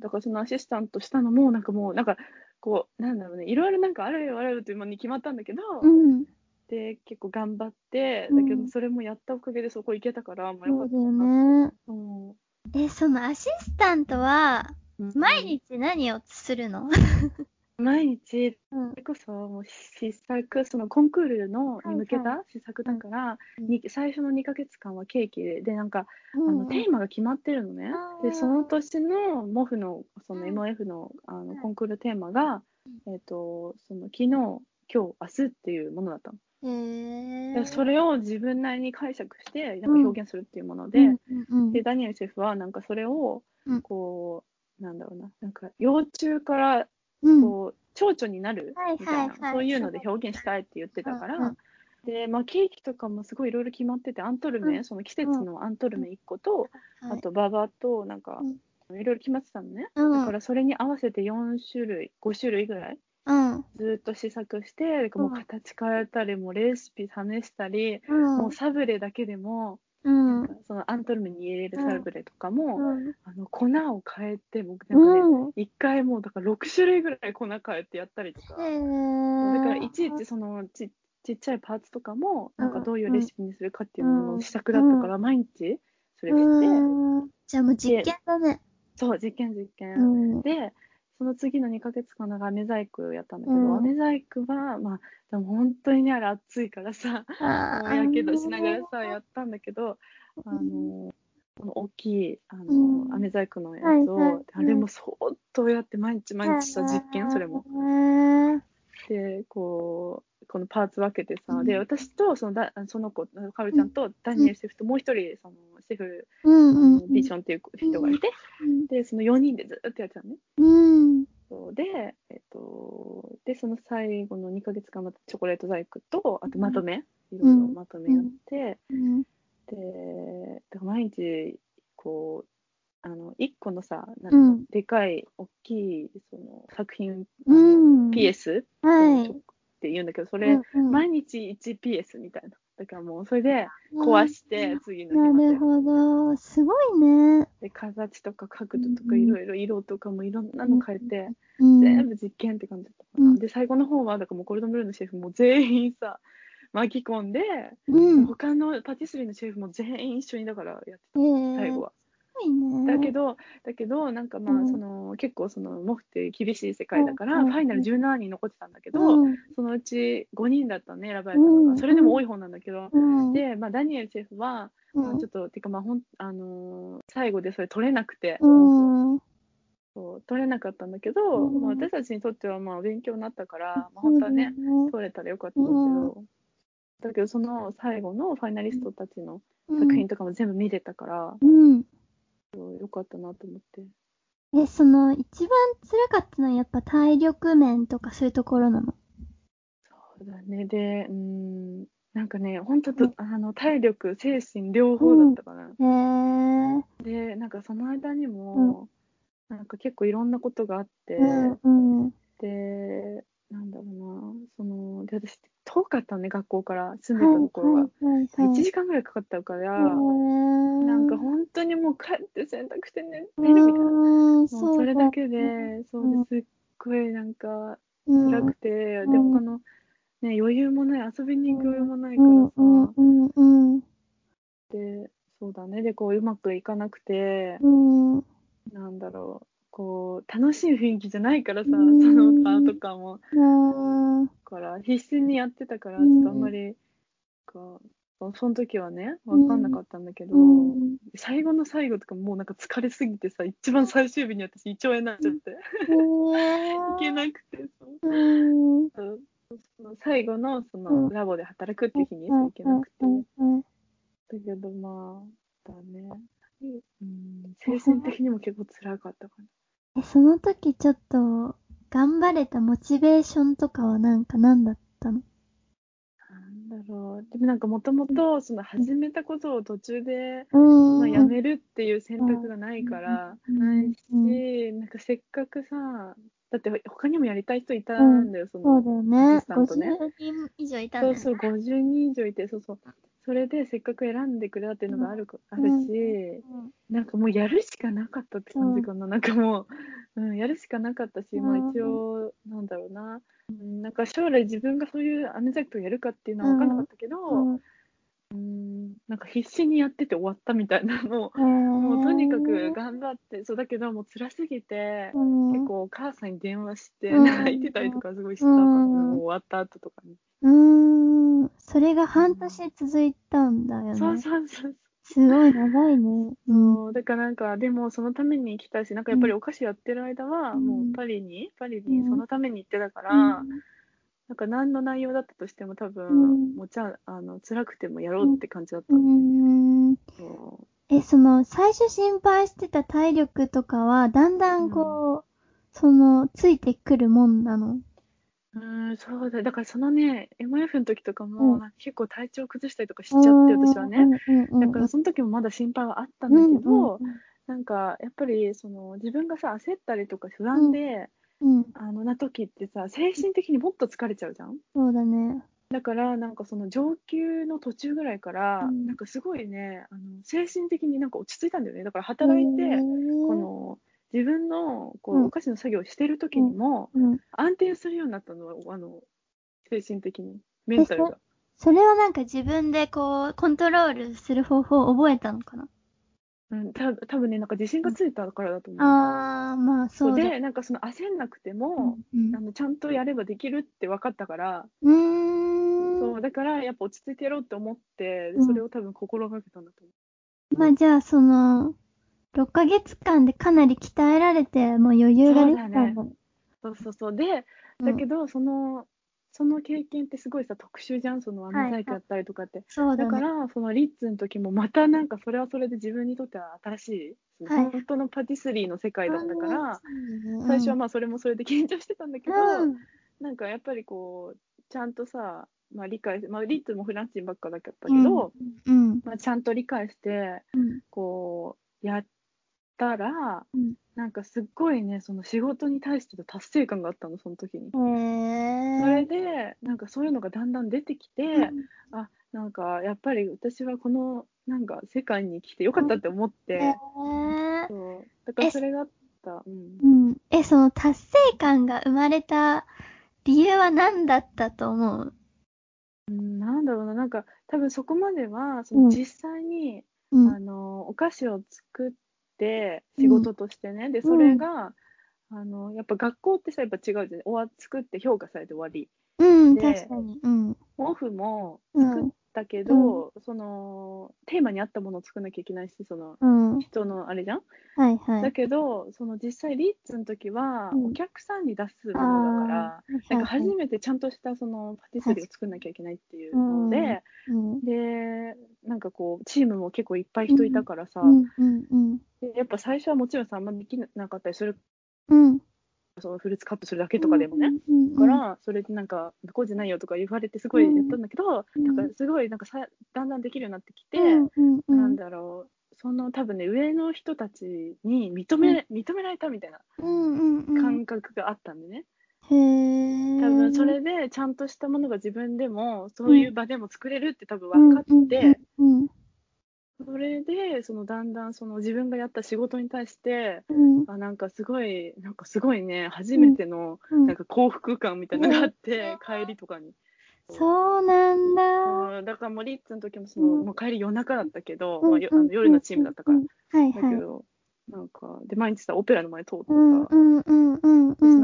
[SPEAKER 3] だからそのアシスタントしたのも、なんかもう、なんか、こう、なんだろうね、いろいろなんかあるよあるよっていう間に決まったんだけど、
[SPEAKER 2] うん、
[SPEAKER 3] で、結構頑張って、
[SPEAKER 2] うん。
[SPEAKER 3] だけどそれもやったおかげでそこ行けたから、まあよかった
[SPEAKER 2] そうだよ
[SPEAKER 3] な。
[SPEAKER 2] ね。
[SPEAKER 3] うん。
[SPEAKER 2] え、そのアシスタントは、
[SPEAKER 3] うん。
[SPEAKER 2] 毎日何をするの？
[SPEAKER 3] 毎日、
[SPEAKER 2] うん。
[SPEAKER 3] それこそもう試作、そのコンクールの
[SPEAKER 2] はい
[SPEAKER 3] に向けた試作だから、
[SPEAKER 2] うん。
[SPEAKER 3] に最初の2ヶ月間はケーキで、で、なんか、あ
[SPEAKER 2] うん。
[SPEAKER 3] のテーマが決まってるのね。で、その年のモフの、その
[SPEAKER 2] うん。
[SPEAKER 3] MF のあ
[SPEAKER 2] うん
[SPEAKER 3] のコンクールテーマが、えっと、その昨日、今日、明日っていうものだったの。
[SPEAKER 2] へ
[SPEAKER 3] でそれを自分なりに解釈してなんか表現するっていうもので、
[SPEAKER 2] うんうんうん
[SPEAKER 3] でダニエルシェフはなんかそれを
[SPEAKER 2] うん。
[SPEAKER 3] こう、なんだろうななんか幼虫から
[SPEAKER 2] うん。
[SPEAKER 3] こう蝶々になる
[SPEAKER 2] はい
[SPEAKER 3] みたいな、
[SPEAKER 2] はいはい。
[SPEAKER 3] そういうので表現したいって言ってたから、
[SPEAKER 2] うんうん
[SPEAKER 3] でまあ、ケーキとかもすごいいろいろ決まっててアントルメ、
[SPEAKER 2] うん。
[SPEAKER 3] その季節のアントルメ1個と、
[SPEAKER 2] はい。
[SPEAKER 3] あとババとなんか
[SPEAKER 2] うん。
[SPEAKER 3] いろいろ決まってたのね、
[SPEAKER 2] うん。
[SPEAKER 3] だからそれに合わせて4種類5種類ぐらい
[SPEAKER 2] うん。
[SPEAKER 3] ずっと試作してもう形変えたりもうレシピ試したり、
[SPEAKER 2] うん。
[SPEAKER 3] もうサブレだけでも、
[SPEAKER 2] うん。
[SPEAKER 3] そのアントルメに入れるサブレとかも、
[SPEAKER 2] うん。
[SPEAKER 3] あの粉を変えて、僕なんかね、
[SPEAKER 2] うん。
[SPEAKER 3] 一回もうだから6種類ぐらい粉変えてやったりとか、
[SPEAKER 2] へ
[SPEAKER 3] だ
[SPEAKER 2] ー
[SPEAKER 3] からいちいちそのちちっちゃいパーツとかもなんか
[SPEAKER 2] うん。
[SPEAKER 3] どういうレシピにするかっていうのの試作だったから、毎日それして、
[SPEAKER 2] うん。じゃあもう実験だね。
[SPEAKER 3] そう実験実験、
[SPEAKER 2] うん。
[SPEAKER 3] でその次の2ヶ月間なんか飴細工やったんだけど、
[SPEAKER 2] うん。
[SPEAKER 3] 飴細工はまあでも本当にねあれ暑いからさやけどしながらさやったんだけどあのこの大きいあの、
[SPEAKER 2] うん。
[SPEAKER 3] 飴細工のやつを、
[SPEAKER 2] はいはい。
[SPEAKER 3] あれも相当やって毎日毎日さ実験それも。でこうこのパーツ分けてさ、
[SPEAKER 2] うん
[SPEAKER 3] で私とそのだその子かおりちゃんとダニエルシェフともう一人そのシェフ
[SPEAKER 2] うんうんうん。
[SPEAKER 3] ビジョンっていう人がいて、でその4人でずっとやってたのね。
[SPEAKER 2] うん。
[SPEAKER 3] で、えっと、でその最後の2ヶ月間またチョコレート細工とあとまとめ、いろいろまとめやって、
[SPEAKER 2] うん。
[SPEAKER 3] でだから毎日こうあの1個のさなんか
[SPEAKER 2] うん
[SPEAKER 3] でかい大きいその作品、
[SPEAKER 2] うん。
[SPEAKER 3] PS
[SPEAKER 2] はい。
[SPEAKER 3] って言うんだけどそれ、
[SPEAKER 2] うんうん。
[SPEAKER 3] 毎日 1PS みたいな。だからもうそれで壊して次の日
[SPEAKER 2] な
[SPEAKER 3] まで。
[SPEAKER 2] るほど。すごいね。
[SPEAKER 3] で形とか角度とかいろいろ色とかもいろんなの変えて、
[SPEAKER 2] うん。
[SPEAKER 3] 全部実験って感じだったかな、
[SPEAKER 2] うん。
[SPEAKER 3] で最後の方はだからもうコルドンブルーのシェフも全員さ 巻き込んで、
[SPEAKER 2] うん。
[SPEAKER 3] 他のパティスリーのシェフも全員一緒にだからやって
[SPEAKER 2] え
[SPEAKER 3] た
[SPEAKER 2] ー。
[SPEAKER 3] 最後は、
[SPEAKER 2] すごいね。
[SPEAKER 3] だけどだけどなんかまあ、
[SPEAKER 2] うん。
[SPEAKER 3] その結構そのモフって厳しい世界だから、
[SPEAKER 2] うん。
[SPEAKER 3] ファイナル17人残ってたんだけど、
[SPEAKER 2] うん、
[SPEAKER 3] そのうち5人だったね選ばれたのが、
[SPEAKER 2] うん。
[SPEAKER 3] それでも多い方なんだけど、
[SPEAKER 2] うん、
[SPEAKER 3] で、まあ、ダニエルシェフは、まあ、
[SPEAKER 2] うん
[SPEAKER 3] ちょっと、てかまあほん、あのー最後でそれ取れなくて、
[SPEAKER 2] うん、
[SPEAKER 3] そう取れなかったんだけど、
[SPEAKER 2] うん。
[SPEAKER 3] まあ、私たちにとってはまあ勉強になったから、まあ、本当はね、取れたらよかったんだけど、だけどその最後のファイナリストたちの作品とかも全部見れたから、
[SPEAKER 2] うん。
[SPEAKER 3] よかったなと思って。
[SPEAKER 2] え、その、一番辛かったのはやっぱ体力面とかそういうところなの？
[SPEAKER 3] そうだね。で、うん、なんかね、本当と、あの体力、精神両方だったかな。
[SPEAKER 2] へえー。
[SPEAKER 3] で、なんかその間にも、なんか結構いろんなことがあって、
[SPEAKER 2] うん、うん。
[SPEAKER 3] で、なんだろうな、その、で、私、遠かったのね、学校から、住んでたところが。
[SPEAKER 2] はい、はい、はい。
[SPEAKER 3] 1時間ぐらいかかったから、なんか本当にもう帰って洗濯して寝寝るみたいな。も
[SPEAKER 2] う
[SPEAKER 3] それだけで、そう
[SPEAKER 2] うん。
[SPEAKER 3] ですっごいなんか
[SPEAKER 2] うん。
[SPEAKER 3] 辛くて、
[SPEAKER 2] うん。
[SPEAKER 3] の、ね、余裕もない、遊びに行く余裕もないか
[SPEAKER 2] うん、
[SPEAKER 3] らさ、
[SPEAKER 2] うん、うん、うん。
[SPEAKER 3] で、そうだね、で、こう、うまくいかなくて、
[SPEAKER 2] うん、
[SPEAKER 3] なんだろう、こう、楽しい雰囲気じゃないからさ、そ
[SPEAKER 2] うん。
[SPEAKER 3] のパーとかも、
[SPEAKER 2] うん、
[SPEAKER 3] から、必死にやってたから、ち
[SPEAKER 2] うん。
[SPEAKER 3] ょっとあんまり、こう、その時はね、わかんなかったんだけど、
[SPEAKER 2] うん。
[SPEAKER 3] 最後の最後とかもうなんか疲れすぎてさ、一番最終日に私胃腸炎になっちゃって、
[SPEAKER 2] へ
[SPEAKER 3] 行けなくて、そ。その最後のそ
[SPEAKER 2] うん。
[SPEAKER 3] のラボで働くっていう日にそう行けなくて、
[SPEAKER 2] うん。
[SPEAKER 3] だけどまあ、だね、うん、精神的にも結構辛かったかな。
[SPEAKER 2] え、その時ちょっと、頑張れたモチベーションとかはなんか何だったの？
[SPEAKER 3] なんだろう、でもなんかもともとその始めたことを途中で、
[SPEAKER 2] うん。
[SPEAKER 3] まあ、やめるっていう選択がないから、
[SPEAKER 2] うん。
[SPEAKER 3] ないし、
[SPEAKER 2] うん。
[SPEAKER 3] なんかせっかくさ、だって他にもやりたい人いたんだよ、その
[SPEAKER 2] そうだよね。50人以上いたんだよね。
[SPEAKER 3] そうそう、50人以上いて、そうそう。それでせっかく選んでくれたっていうのがある,、あるし、なんかもうやるしかなかったって感じかな。なん。かも。う、うん、やるしかなかったし、まあ
[SPEAKER 2] うん
[SPEAKER 3] 一応、なんだろうな。うん、なんか将来自分がそういうアメザクトをやるかっていうのは分からなかったけど、
[SPEAKER 2] うん。
[SPEAKER 3] うん、なんか必死にやってて終わったみたいなのを、も
[SPEAKER 2] も
[SPEAKER 3] うとにかく頑張って、そうだけどもう辛すぎて、結構お母さんに電話して
[SPEAKER 2] うん。
[SPEAKER 3] 泣いてたりとかすごいしたから、
[SPEAKER 2] うん。
[SPEAKER 3] 終わった後とかに。
[SPEAKER 2] うーん。それが半年続いたんだよね。
[SPEAKER 3] そうそうそう。
[SPEAKER 2] すごい長いね。うん。
[SPEAKER 3] そうだからなんかでもそのために行きたいしなんかやっぱりお菓子やってる間は
[SPEAKER 2] うん
[SPEAKER 3] もうパリに、パリに
[SPEAKER 2] うん
[SPEAKER 3] そのために行ってたから、
[SPEAKER 2] うん
[SPEAKER 3] なんか何の内容だったとしても多分、
[SPEAKER 2] うん
[SPEAKER 3] もうじゃああの辛くてもやろうって感じだった
[SPEAKER 2] ん。
[SPEAKER 3] そ
[SPEAKER 2] え、その、最初心配してた体力とかは、だんだんこう、その、ついてくるもんなの？
[SPEAKER 3] ううんそうだ。だからそのね MF の時とかも、結構体調崩したりとかしちゃって私はね。だからその時もまだ心配はあったんだけど、
[SPEAKER 2] うん
[SPEAKER 3] なんかやっぱりその自分がさ焦ったりとか不安で。あのな時ってさ精神的にもっと疲れちゃうじゃん。
[SPEAKER 2] そうだね。
[SPEAKER 3] だからなんかその上級の途中ぐらいから、
[SPEAKER 2] うん。
[SPEAKER 3] なんかすごいねあの精神的になんか落ち着いたんだよね。だから働いて、こ
[SPEAKER 2] こ、
[SPEAKER 3] の自分のこ
[SPEAKER 2] うん
[SPEAKER 3] うお菓子の作業をしてる時にも、
[SPEAKER 2] うん、
[SPEAKER 3] 安定するようになったのあの精神的にメンタルが。
[SPEAKER 2] それはなんか自分でこう、コントロールする方法を覚えたのかな？
[SPEAKER 3] うん、た多分ね、なんか自信がついたからだと思う。
[SPEAKER 2] あー、まあ
[SPEAKER 3] そ
[SPEAKER 2] そう。
[SPEAKER 3] で、なんかその焦んなくても、
[SPEAKER 2] うん
[SPEAKER 3] あのちゃんとやればできるって分かったから、
[SPEAKER 2] うーん。
[SPEAKER 3] そうだからやっぱ落ち着いてやろうって思って、
[SPEAKER 2] うん
[SPEAKER 3] それを多分心がけたんだと思
[SPEAKER 2] まあじゃあその、6ヶ月間でかなり鍛えられて、もう余裕ができたんだね。
[SPEAKER 3] う。そうそうそう。で、だけど、その、その経験ってすごいさ、特殊じゃん、そのア
[SPEAKER 2] はい
[SPEAKER 3] メ細工やったりとかって。
[SPEAKER 2] そうだね。
[SPEAKER 3] だから、そのリッツの時もまたなんかそれはそれで自分にとっては新しい、
[SPEAKER 2] はい
[SPEAKER 3] 本当のパティスリーの世界だったから、
[SPEAKER 2] うん
[SPEAKER 3] 最初はまあそれもそれで緊張してたんだけど、
[SPEAKER 2] うん
[SPEAKER 3] なんかやっぱりこう、ちゃんとさ、まあ理解、まあリッツもフランス人ばっかだったけど、
[SPEAKER 2] うん。
[SPEAKER 3] まあちゃんと理解して、
[SPEAKER 2] うん。
[SPEAKER 3] こう、やったら、
[SPEAKER 2] うん
[SPEAKER 3] なんかすっごいね、その仕事に対しての達成感があったの、その時に。
[SPEAKER 2] へ
[SPEAKER 3] それ
[SPEAKER 2] ー。
[SPEAKER 3] で、なんかそういうのがだんだん出てきて、
[SPEAKER 2] うん
[SPEAKER 3] あ、なんかやっぱり私はこの、なんか世界に来てよかったって思って、
[SPEAKER 2] へー
[SPEAKER 3] そう。だからそれがあった。うん。
[SPEAKER 2] うん。え、その達成感が生まれた理由は何だったと思う？
[SPEAKER 3] うん、なんだろうな、なんか多分そこまでは、そ
[SPEAKER 2] うん
[SPEAKER 3] の実際に、
[SPEAKER 2] うん
[SPEAKER 3] あ。の、お菓子を作って、仕事としてね、で、それが、あの、やっぱ学校ってさ、やっぱ違うじゃん。終わ作って評価されて終わり。
[SPEAKER 2] うん、
[SPEAKER 3] で
[SPEAKER 2] 確かに。うん。
[SPEAKER 3] オフも
[SPEAKER 2] うん。
[SPEAKER 3] だけど、その、テーマに合ったものを作らなきゃいけないし、その、
[SPEAKER 2] うん。
[SPEAKER 3] 人のあれじゃん
[SPEAKER 2] はいはい。
[SPEAKER 3] だけど、その実際リッツの時は、
[SPEAKER 2] うん
[SPEAKER 3] お客さんに出すものだから、なんか初めてちゃんとしたそのパティスリーを作んなきゃいけないっていうので、
[SPEAKER 2] うん。
[SPEAKER 3] で、かこう、チームも結構いっぱい人いたからさ、
[SPEAKER 2] うん。うん。うん。
[SPEAKER 3] でやっぱ最初はもちろんさ、あんまできなかったりする、
[SPEAKER 2] うん。
[SPEAKER 3] そのフルーツカットするだけとかでもね。
[SPEAKER 2] うん。
[SPEAKER 3] だから、それでなんか、こうじゃないよとか言われてすごいやったんだけど、
[SPEAKER 2] うん
[SPEAKER 3] だからすごいなんかさ、だんだんできるようになってきて、
[SPEAKER 2] うん。うん。うん。
[SPEAKER 3] なんだろう、その多分ね、上の人たちに認め、認められたみたいな。感覚があったんでね。多分それでちゃんとしたものが自分でもそういう場でも作れるって多分分かって。それでそのだんだんその自分がやった仕事に対して
[SPEAKER 2] うん。
[SPEAKER 3] あなんかすごいなんかすごいね初めての
[SPEAKER 2] うん
[SPEAKER 3] なんか幸福感みたいなのがあって、帰りとかに。
[SPEAKER 2] そうなんだ。
[SPEAKER 3] うんだからもうリッツの時もその、
[SPEAKER 2] うん
[SPEAKER 3] もう帰り夜中だったけど、
[SPEAKER 2] うん
[SPEAKER 3] まあよあの夜のチームだったから、
[SPEAKER 2] うんはいはい。
[SPEAKER 3] だけどなんかで毎日さオペラの前通ってさ、
[SPEAKER 2] うんうんうんう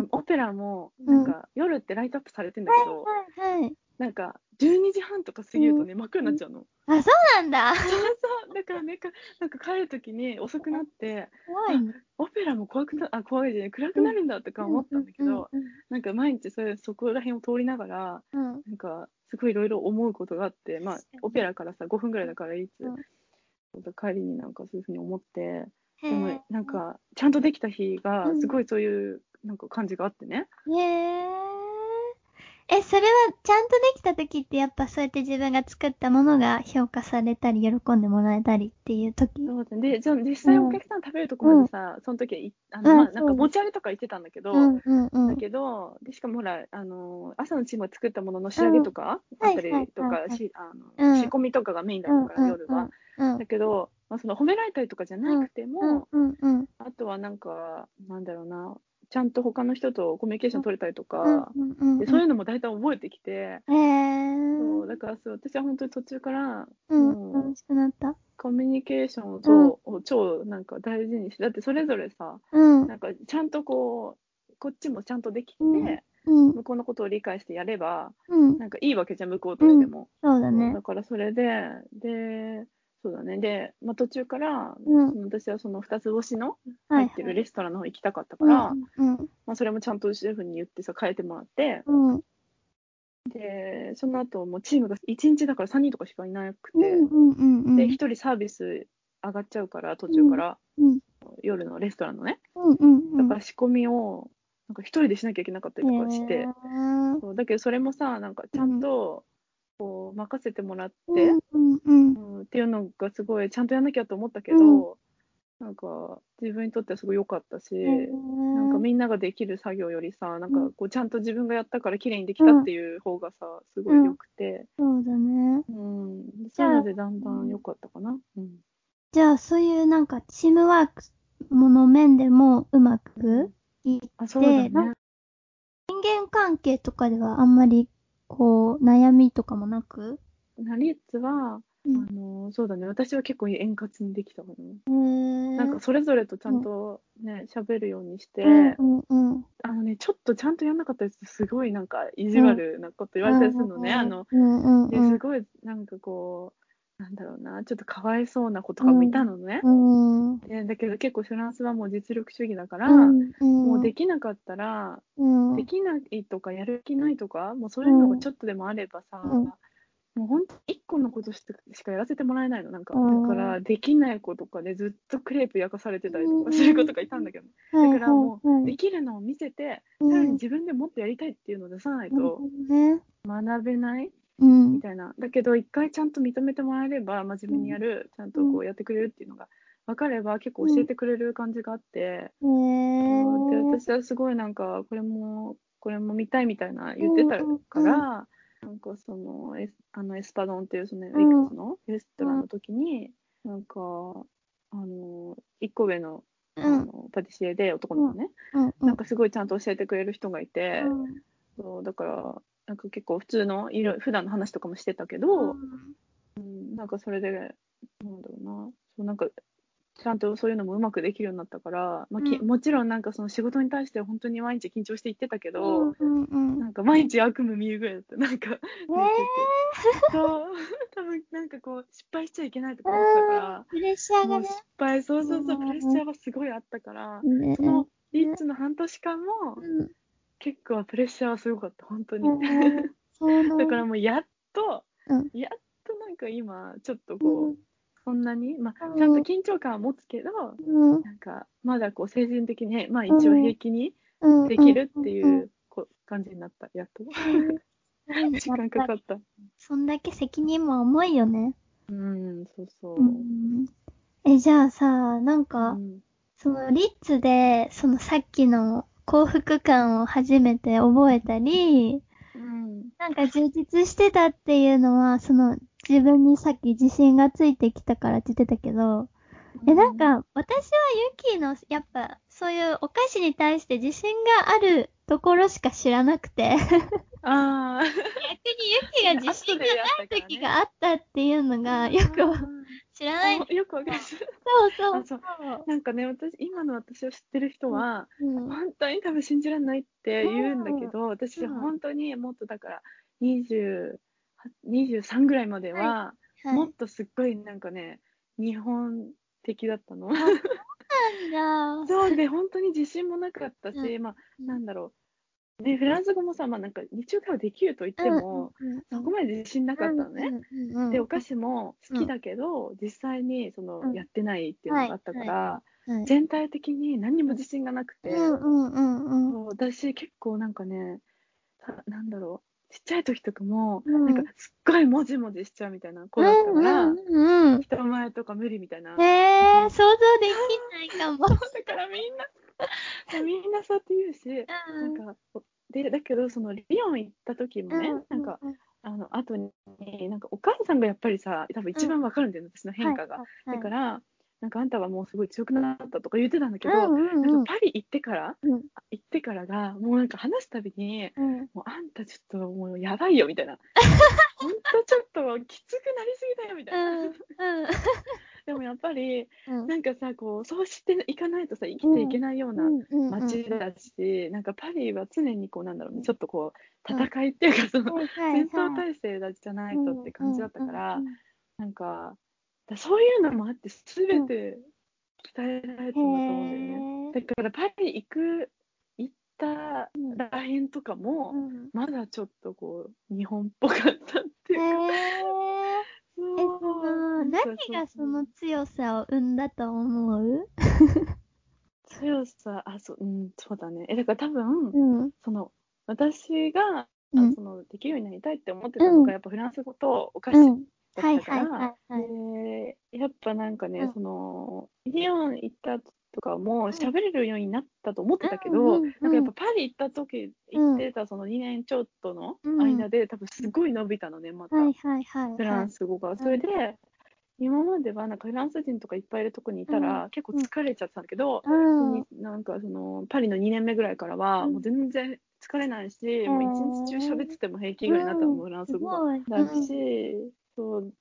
[SPEAKER 2] ん
[SPEAKER 3] オペラもなんか夜ってライトアップされてんだけど、
[SPEAKER 2] はいはい。
[SPEAKER 3] なんか12時半とか過ぎるとね、真っ暗になっちゃうの。
[SPEAKER 2] あ、そうなんだ。
[SPEAKER 3] そうそうだからねかなんか帰る時に遅くなって
[SPEAKER 2] 怖いね。
[SPEAKER 3] オペラも怖くなあ怖いじゃない暗くなるんだとか思ったんだけど、なんか毎日それそこら辺を通りながら
[SPEAKER 2] うん。うん。
[SPEAKER 3] なんかすごいいろいろ思うことがあってまあオペラからさ5分ぐらいだからいつ、
[SPEAKER 2] うん
[SPEAKER 3] 帰りになんかそういうふうに思って
[SPEAKER 2] へ
[SPEAKER 3] でもなんかちゃんとできた日がすごいそういうなんか感じがあってね、
[SPEAKER 2] へえ。え、それはちゃんとできた時ってやっぱそうやって自分が作ったものが評価されたり喜んでもらえたりっていう時？
[SPEAKER 3] そうだね。でじゃあ実際お客さん食べるとこまでさ、その時はいあの、なんか持ち上げとか言ってたんだけど、
[SPEAKER 2] うんうんうん。
[SPEAKER 3] だ。けど、でしかもほら、あの朝のチームが作ったものの仕上げとか、
[SPEAKER 2] うん。
[SPEAKER 3] あったりと
[SPEAKER 2] はいはい。
[SPEAKER 3] か、
[SPEAKER 2] はい
[SPEAKER 3] しあの
[SPEAKER 2] うん。
[SPEAKER 3] 仕込みとかがメインだったから、夜は。
[SPEAKER 2] うん
[SPEAKER 3] だけど、まあ、その褒められたりとかじゃなくても、
[SPEAKER 2] うんうんうん。
[SPEAKER 3] あとはなんか、なんだろうな、ちゃんと他の人とコミュニケーション取れたりと
[SPEAKER 2] うん
[SPEAKER 3] か、
[SPEAKER 2] うんうん。
[SPEAKER 3] でそういうのも大体覚えてきて、
[SPEAKER 2] へ
[SPEAKER 3] そう
[SPEAKER 2] ー。
[SPEAKER 3] だからそう私は本当に途中から、
[SPEAKER 2] うん、楽しくなった。
[SPEAKER 3] コミュニケーションを超,、を超なんか大事にして、だってそれぞれさ、
[SPEAKER 2] うん。
[SPEAKER 3] なんかちゃんとこう、こっちもちゃんとできて、
[SPEAKER 2] うんうん。
[SPEAKER 3] 向こうのことを理解してやれば、
[SPEAKER 2] うん。
[SPEAKER 3] なんかいいわけじゃん、向こうとしても。
[SPEAKER 2] そうだね
[SPEAKER 3] だ。からそれで、で、そうだね。で、まあ、途中から、
[SPEAKER 2] うん
[SPEAKER 3] 私はその二つ星の
[SPEAKER 2] はい
[SPEAKER 3] 入ってるレストランの方行きたかったから、
[SPEAKER 2] うん。
[SPEAKER 3] まあ、それもちゃんとシェフに言ってさ、変えてもらって、
[SPEAKER 2] うん。うん。
[SPEAKER 3] で、その後もうチームが1日だから3人とかしかいなくて、
[SPEAKER 2] うんうんうん。
[SPEAKER 3] で、1人サービス上がっちゃうから、途中から、
[SPEAKER 2] うん
[SPEAKER 3] 夜のレストランのね。
[SPEAKER 2] うんうんうん。
[SPEAKER 3] だから仕込みを、なんか1人でしなきゃいけなかったりとかして、そうだけどそれもさ、なんかちゃんと、こう、任せてもらって、
[SPEAKER 2] うんうんうん。
[SPEAKER 3] うん、っていうのがすごいちゃんとやんなきゃと思ったけど、なんか自分にとってはすごい良かったし、なんかみんなができる作業よりさ、なんかこうちゃんと自分がやったから綺麗にできたっていう方がさ、すごい良くて、
[SPEAKER 2] そうだね。
[SPEAKER 3] うん、そういうのでだんだん良かったかな。うん。
[SPEAKER 2] じゃあ、そういうなんか、チームワークもの面でもうまくいっ
[SPEAKER 3] あ、そうだね
[SPEAKER 2] で。人間関係とかではあんまりこう、悩みとかもなく？
[SPEAKER 3] なリッツは、
[SPEAKER 2] うん
[SPEAKER 3] あのそうだね、私は結構円滑にできたかな。なんかそれぞれとちゃんとね、喋、るようにして、
[SPEAKER 2] うんうんうん。
[SPEAKER 3] あのね、ちょっとちゃんとやんなかったやつすごいなんか意地悪なこと言われたりするのね。あの、
[SPEAKER 2] うんうんうん。
[SPEAKER 3] ですごいなんかこう、なんだろうな、ちょっとかわいそうな子とかもいたのね。
[SPEAKER 2] うん。
[SPEAKER 3] でだけど結構フランスはもう実力主義だから、
[SPEAKER 2] うん。
[SPEAKER 3] もうできなかったら、
[SPEAKER 2] うん。
[SPEAKER 3] できないとかやる気ないとか、もうそういうのがちょっとでもあればさ、
[SPEAKER 2] うん。
[SPEAKER 3] もう本当一個のことしかやらせてもらえないの。なんか、
[SPEAKER 2] うん。
[SPEAKER 3] だからできない子とかでずっとクレープ焼かされてたりとかする子とかいたんだけど、だからもうできるのを見せて、
[SPEAKER 2] うん。
[SPEAKER 3] さらに自分でもっとやりたいっていうのを出さないと
[SPEAKER 2] ね。
[SPEAKER 3] 学べない
[SPEAKER 2] うん
[SPEAKER 3] みたいな。だけど一回ちゃんと認めてもらえれば、真面目にやる、ちゃんとこうやってくれるっていうのが分かれば結構教えてくれる感じがあって、
[SPEAKER 2] へ
[SPEAKER 3] で
[SPEAKER 2] ー
[SPEAKER 3] 私はすごいなんかこれもこれも見たいみたの言ってたから、なんかそのエスあのエスパドンっていうそのエク
[SPEAKER 2] うん
[SPEAKER 3] スのレストランの時に、なんかあの一個上のあ
[SPEAKER 2] うん。
[SPEAKER 3] のパティシエで男の子ね、
[SPEAKER 2] うん。
[SPEAKER 3] なんかすごいちゃんと教えてくれる人がいて、
[SPEAKER 2] うん。
[SPEAKER 3] そうだからなんか結構普通のいろ普段の話とかもしてたけど、うん、なんかそれでなんだろうな。そうなんかちゃんとそういうのもうまくできるようになったから、まあき
[SPEAKER 2] うん。
[SPEAKER 3] もちろんなんかその仕事に対して本当に毎日緊張して行ってたけど、
[SPEAKER 2] うんうん
[SPEAKER 3] なんか毎日悪夢見るぐらいだった。なんか寝てて、そう。多分なんかこう失敗しちゃいけないとか思ってたから、
[SPEAKER 2] プレッシャーがね。
[SPEAKER 3] 失。敗そうそうそう
[SPEAKER 2] うん
[SPEAKER 3] プレッシャーはすごいあったから、
[SPEAKER 2] ね
[SPEAKER 3] そのリッツの半年間も
[SPEAKER 2] うん
[SPEAKER 3] 結構プレッシャーはすごかった本当に、だからもうやっと、
[SPEAKER 2] うん。
[SPEAKER 3] やっとなんか今ちょっとこう、
[SPEAKER 2] うん。
[SPEAKER 3] そんなに、まあ
[SPEAKER 2] う、ん。
[SPEAKER 3] ちゃんと緊張感は持つけど、
[SPEAKER 2] うん。
[SPEAKER 3] なんかまだこう精神的に、まあ、一応平気に
[SPEAKER 2] うん。
[SPEAKER 3] できるってい
[SPEAKER 2] う
[SPEAKER 3] こ感じになったやっと。
[SPEAKER 2] うん。
[SPEAKER 3] 時間かかった。
[SPEAKER 2] そんだけ責任も重いよね。
[SPEAKER 3] うんそうそう、
[SPEAKER 2] うん。え、じゃあさ、なん
[SPEAKER 3] う
[SPEAKER 2] か、
[SPEAKER 3] ん。
[SPEAKER 2] そのリッツで、そのさっきの幸福感を初めて覚えたり、
[SPEAKER 3] うん。
[SPEAKER 2] なんか充実してたっていうのは、その自分にさっき自信がついてきたからって言ってたけど、え、なんか、私はユキの、やっぱ、そういうお菓子に対して自信があるところしか知らなくて、
[SPEAKER 3] ああ
[SPEAKER 2] 逆にユキが自信がない時があったっていうのが、よくわ知らない。
[SPEAKER 3] あよくわかる。
[SPEAKER 2] そうそう。
[SPEAKER 3] あそう。なんかね私今の私を知ってる人は、
[SPEAKER 2] うん。
[SPEAKER 3] 本当に多分信じられないって言うんだけど、私
[SPEAKER 2] うん。
[SPEAKER 3] 本当にもっとだから20 23ぐらいまでは、
[SPEAKER 2] はい。
[SPEAKER 3] もっとすっごいなんかね日本的だったの。
[SPEAKER 2] なんだ。
[SPEAKER 3] そうで本当に自信もなかったし、
[SPEAKER 2] う
[SPEAKER 3] まあなんだろう、ね、フランス語もさ、まあ、なんか日中会話できると言っても、そこまで自信なかったのね。でお菓子も好きだけど、実際にその、
[SPEAKER 2] うん。
[SPEAKER 3] やってないっていうのがあったから、
[SPEAKER 2] はい
[SPEAKER 3] 全体的に何にも自信がなくて、
[SPEAKER 2] うんうんうんうん。
[SPEAKER 3] 私結構なんかねたなんだろうちっちゃい時とかも、
[SPEAKER 2] うん。
[SPEAKER 3] なんかすっごいもじもじしちゃうみたいな子だったから、
[SPEAKER 2] うんうんうん。
[SPEAKER 3] 人前とか無理みたいな。
[SPEAKER 2] へえ、想像できないかも。
[SPEAKER 3] だからみんな みんなそうやって言うし、なんかでだけどそのリヨン行った時もね、なんかあの後になんかお母さんがやっぱりさ多分一番わかるんだよね、私の変化が、だからなんかあんたはもうすごい強くなったとか言ってたんだけど、
[SPEAKER 2] うんうん
[SPEAKER 3] なんかパリ行ってから、
[SPEAKER 2] うん。
[SPEAKER 3] 行ってからがもうなんか話すたびに
[SPEAKER 2] うん。
[SPEAKER 3] もうあんたちょっともうやばいよみたいな。ほんとちょっときつくなりすぎだよみたいな、
[SPEAKER 2] うん
[SPEAKER 3] でもやっぱり
[SPEAKER 2] うん。
[SPEAKER 3] なんかさこうそうしていかないとさ生きていけないような街だし、なんかパリは常にこうなんだろうねちょっとこう戦いっていうかその、戦争体制だじゃないとって感じだったから、なんかだそういうのもあって全て鍛えられたんだと思うんだよね。だからパリ行く行ったらへんとかも、まだちょっとこう日本っぽかったっていうか、そう。
[SPEAKER 2] え、その、何がその強さを生んだと思う？
[SPEAKER 3] 強さあそううんそうだね。えだから多分、
[SPEAKER 2] うん。
[SPEAKER 3] その私が、
[SPEAKER 2] うん。
[SPEAKER 3] そのできるようになりたいって思ってたのが、
[SPEAKER 2] うん。
[SPEAKER 3] やっぱフランス語とお菓子だったから、
[SPEAKER 2] はいはい。はい。
[SPEAKER 3] でやっぱなんかね、
[SPEAKER 2] うん。
[SPEAKER 3] そのリヨン行ったとかも喋れるようになったと思ってたけど、
[SPEAKER 2] うんうんうん。
[SPEAKER 3] なんかやっぱパリ行った時行ってたその2年ちょっとの間で、多分すごい伸びたのねまた、
[SPEAKER 2] はいはいはい。
[SPEAKER 3] フランス語が。それで今まではなんかフランス人とかいっぱいいるとこにいたら、結構疲れちゃってたんだけど、なんかそのパリの2年目ぐらいからは
[SPEAKER 2] うん。
[SPEAKER 3] もう全然疲れないし、もう一日中喋ってても平気ぐらいになったの、フランス語が。だし、そう、っ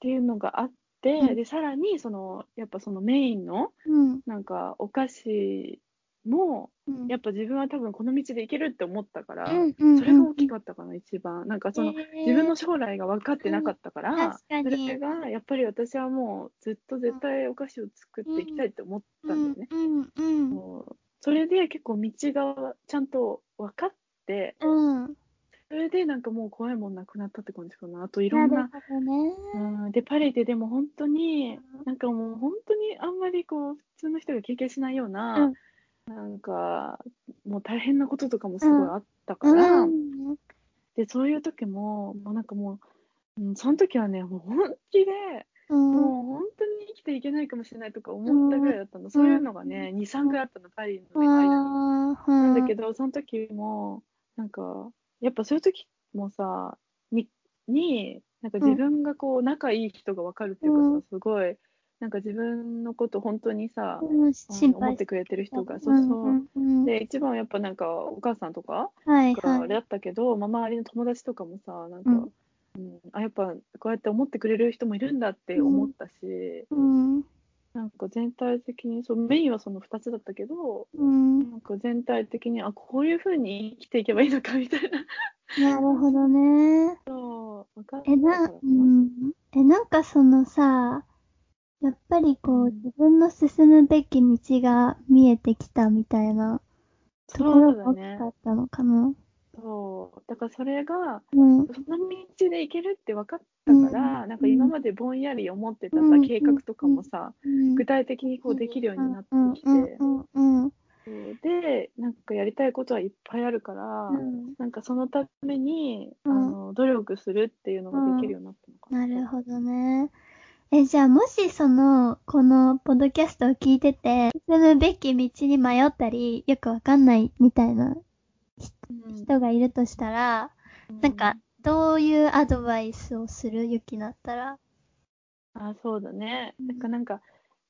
[SPEAKER 3] ていうのがあって、
[SPEAKER 2] うん
[SPEAKER 3] で、さらに、その、やっぱそのメインの、
[SPEAKER 2] うん。
[SPEAKER 3] なんか、お菓子も、
[SPEAKER 2] うん。
[SPEAKER 3] やっぱ自分は多分この道でいけるって思ったから、
[SPEAKER 2] うんうん
[SPEAKER 3] それが大きかったかな、一番。なんかその、
[SPEAKER 2] へー
[SPEAKER 3] 自分の将来が分かってなかったから、
[SPEAKER 2] 確かに
[SPEAKER 3] それがやっぱり私はもうずっと絶対お菓子を作っていきたいって思ったんだよね。
[SPEAKER 2] うんうん
[SPEAKER 3] そうそれで結構道がちゃんと分かって、
[SPEAKER 2] うん。うん。
[SPEAKER 3] それでなんかもう怖いもんなくなったって感じかな。あといろ
[SPEAKER 2] なんる
[SPEAKER 3] な。うん、で、パリででも本当に
[SPEAKER 2] うん、
[SPEAKER 3] なんかもう本当にあんまりこう、普通の人が経験しないよう
[SPEAKER 2] う
[SPEAKER 3] な、
[SPEAKER 2] ん
[SPEAKER 3] なんか、もう大変なこととかもすごいあったから、
[SPEAKER 2] うん。
[SPEAKER 3] で、そういう時も、もうなんかもう、うん、その時はね、もう本気で、
[SPEAKER 2] うん。
[SPEAKER 3] もう本当に生きていけないかもしれないとか思ったぐらいだったの。そういうのがね、2、3回あったの、パリの間に。なんだけど、その時も、なんか、やっぱそういう時もさ、に、に、なんか自分がこう、仲いい人が分かるっていうかさ、
[SPEAKER 2] うん。
[SPEAKER 3] すごい、なんか自分のこと本当にさ、
[SPEAKER 2] うん、
[SPEAKER 3] 思ってくれてる人が、そうそう。
[SPEAKER 2] んうん
[SPEAKER 3] で、一番はやっぱなんか、お母さんとかあれだったけど、まあ、周りの友達とかもさ、なんか、
[SPEAKER 2] うん。
[SPEAKER 3] うんあ、やっぱこうやって思ってくれる人もいるんだって思ったし、
[SPEAKER 2] うん。
[SPEAKER 3] なんか全体的にそう、メインはその2つだったけど、
[SPEAKER 2] うん。
[SPEAKER 3] なんか全体的に、あ、こういうふうに生きていけばいいのかみたいな。
[SPEAKER 2] なるほどね。
[SPEAKER 3] そう、わかる
[SPEAKER 2] え、な、うん。え、なんかそのさ、やっぱりこう、
[SPEAKER 3] うん
[SPEAKER 2] 自分の進むべき道が見えてきたみたいなところが大きかったのかな？
[SPEAKER 3] そう、だからそれが、
[SPEAKER 2] うん。
[SPEAKER 3] その道で行けるって分かったから、
[SPEAKER 2] うん。
[SPEAKER 3] なんか今までぼんやり思ってたさ、
[SPEAKER 2] うん。
[SPEAKER 3] 計画とかもさ、
[SPEAKER 2] うん。
[SPEAKER 3] 具体的にこうできるようになってきて、で、なんかやりたいことはいっぱいあるから、
[SPEAKER 2] うん。
[SPEAKER 3] なんかそのために、
[SPEAKER 2] うん。
[SPEAKER 3] あの努力するっていうのができるようになったのかな。
[SPEAKER 2] なるほどね。え、じゃあもしその、このポッドキャストを聞いてて、進むべき道に迷ったり、よくわかんないみたいな
[SPEAKER 3] うん
[SPEAKER 2] 人がいるとしたら、なんか、どういうアドバイスをするゆきだったら？
[SPEAKER 3] あ、そうだね。
[SPEAKER 2] うん
[SPEAKER 3] なんか、なんか、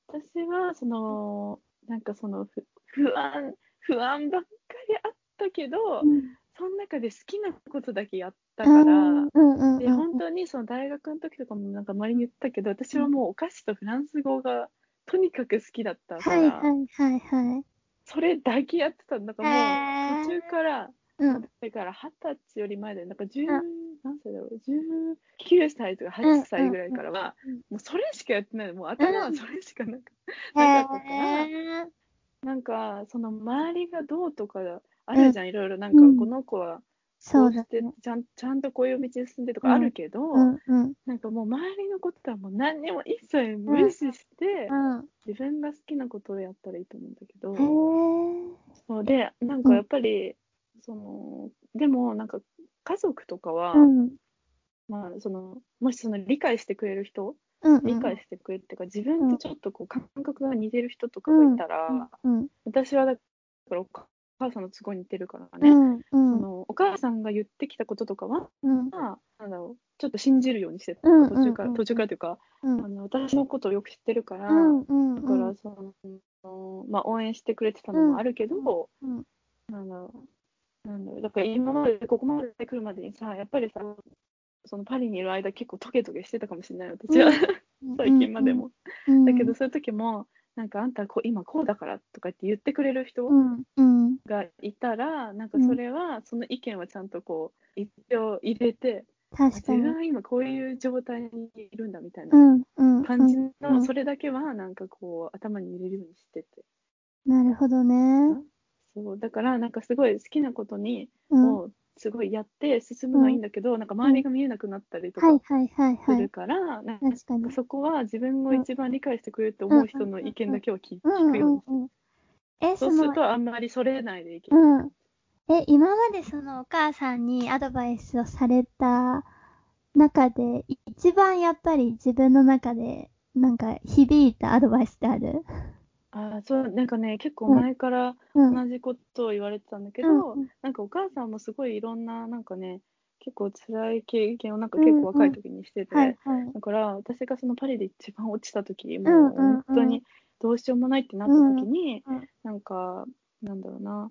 [SPEAKER 3] 私は、その、なんかその、ふ不安、不安ばっかりあったけど、その中で好きなことだけやったから、
[SPEAKER 2] うんうんうん
[SPEAKER 3] で、本当にその大学の時とかもなんか周りに言ったけど、私はもうお菓子とフランス語がとにかく好きだったか
[SPEAKER 2] はい
[SPEAKER 3] ら、
[SPEAKER 2] はいはいはい。
[SPEAKER 3] それだけやってたんだからもう途中から、
[SPEAKER 2] うん。
[SPEAKER 3] だから二十歳より前で、なんか10、
[SPEAKER 2] ん。
[SPEAKER 3] 何歳だろう、19歳とか8歳ぐらいからは、
[SPEAKER 2] うん。
[SPEAKER 3] もうそれしかやってない。の、もう頭はそれしかなく、なかったから、なんかその周りがどうとかあるじゃん、いろいろ、なんか
[SPEAKER 2] うん。
[SPEAKER 3] この子はこ
[SPEAKER 2] そう
[SPEAKER 3] して
[SPEAKER 2] ね。
[SPEAKER 3] ちゃん、ちゃんとこういう道に進んでとかあるけど、
[SPEAKER 2] うんうん。
[SPEAKER 3] なんかもう周りのことはもう何にも一切無視して、
[SPEAKER 2] うん。
[SPEAKER 3] 自分が好きなことをやったらいいと思うんだけど、そうで、なんかやっぱり、その、でもなんか家族とかは、
[SPEAKER 2] うん。
[SPEAKER 3] まあその、もしその理解してくれる人、
[SPEAKER 2] うんうん。
[SPEAKER 3] 理解してくれるっていうか、自分とちょっとこう感覚が似てる人とかがいたら、
[SPEAKER 2] うん。
[SPEAKER 3] 私はだからお母さんの都合に似てるからね、
[SPEAKER 2] うん。うん。
[SPEAKER 3] そのお母さんが言ってきたこととかは、
[SPEAKER 2] うん。
[SPEAKER 3] まあ、なんだろう、ちょっと信じるようにしてた、
[SPEAKER 2] うん
[SPEAKER 3] 途中から、
[SPEAKER 2] うん
[SPEAKER 3] 途中からというか、
[SPEAKER 2] うん
[SPEAKER 3] あの私のことをよく知ってるから、
[SPEAKER 2] うん。うん。
[SPEAKER 3] だからその、まあ、応援してくれてたのもあるけど、
[SPEAKER 2] うん。
[SPEAKER 3] なんだろう、なんだろう、だから今まで、ここまで来るまでにさ、やっぱりさ、そのパリにいる間結構トゲトゲしてたかもしれない、私は、最近までも。
[SPEAKER 2] うん。
[SPEAKER 3] だけど、そういう時も、なんかあんたこう今こうだからとかって言ってくれる人
[SPEAKER 2] うん。うん。
[SPEAKER 3] がいたら、なんかそれは、その意見はちゃんとこう、一票入れて、自
[SPEAKER 2] 確かに。
[SPEAKER 3] 分は今こういう状態にいるんだみたいな
[SPEAKER 2] うん。うん。
[SPEAKER 3] 感じ
[SPEAKER 2] う
[SPEAKER 3] の、
[SPEAKER 2] ん
[SPEAKER 3] それだけはなんかこう、頭に入れるようにしてて。
[SPEAKER 2] なるほどね。
[SPEAKER 3] そう、だからなんかすごい好きなことに、
[SPEAKER 2] うん。
[SPEAKER 3] をすごいやって進むのはいいんだけど、なんか周りが見えなくなったりとか。するから、なんか。そこは自分を一番理解してくれると思う人の意見だけを聞くように。
[SPEAKER 2] うんうん。え、
[SPEAKER 3] そ
[SPEAKER 2] そうの、
[SPEAKER 3] するとあんまりそれないでいける。
[SPEAKER 2] うん。え、今までそのお母さんにアドバイスをされた中で、一番やっぱり自分の中で、なんか響いたアドバイスってある？
[SPEAKER 3] ああ、そう、なんかね、結構前から
[SPEAKER 2] うん。
[SPEAKER 3] 同じことを言われてたんだけど、
[SPEAKER 2] うん
[SPEAKER 3] なんかお母さんもすごいいろんな、なんかね、結構辛い経験をなんか結構若い時にしてて。だから私がそのパリで一番落ちた時、
[SPEAKER 2] ん
[SPEAKER 3] もう本当にどうしようもないってなった時に、
[SPEAKER 2] うんうん
[SPEAKER 3] なんか、なんだろうな、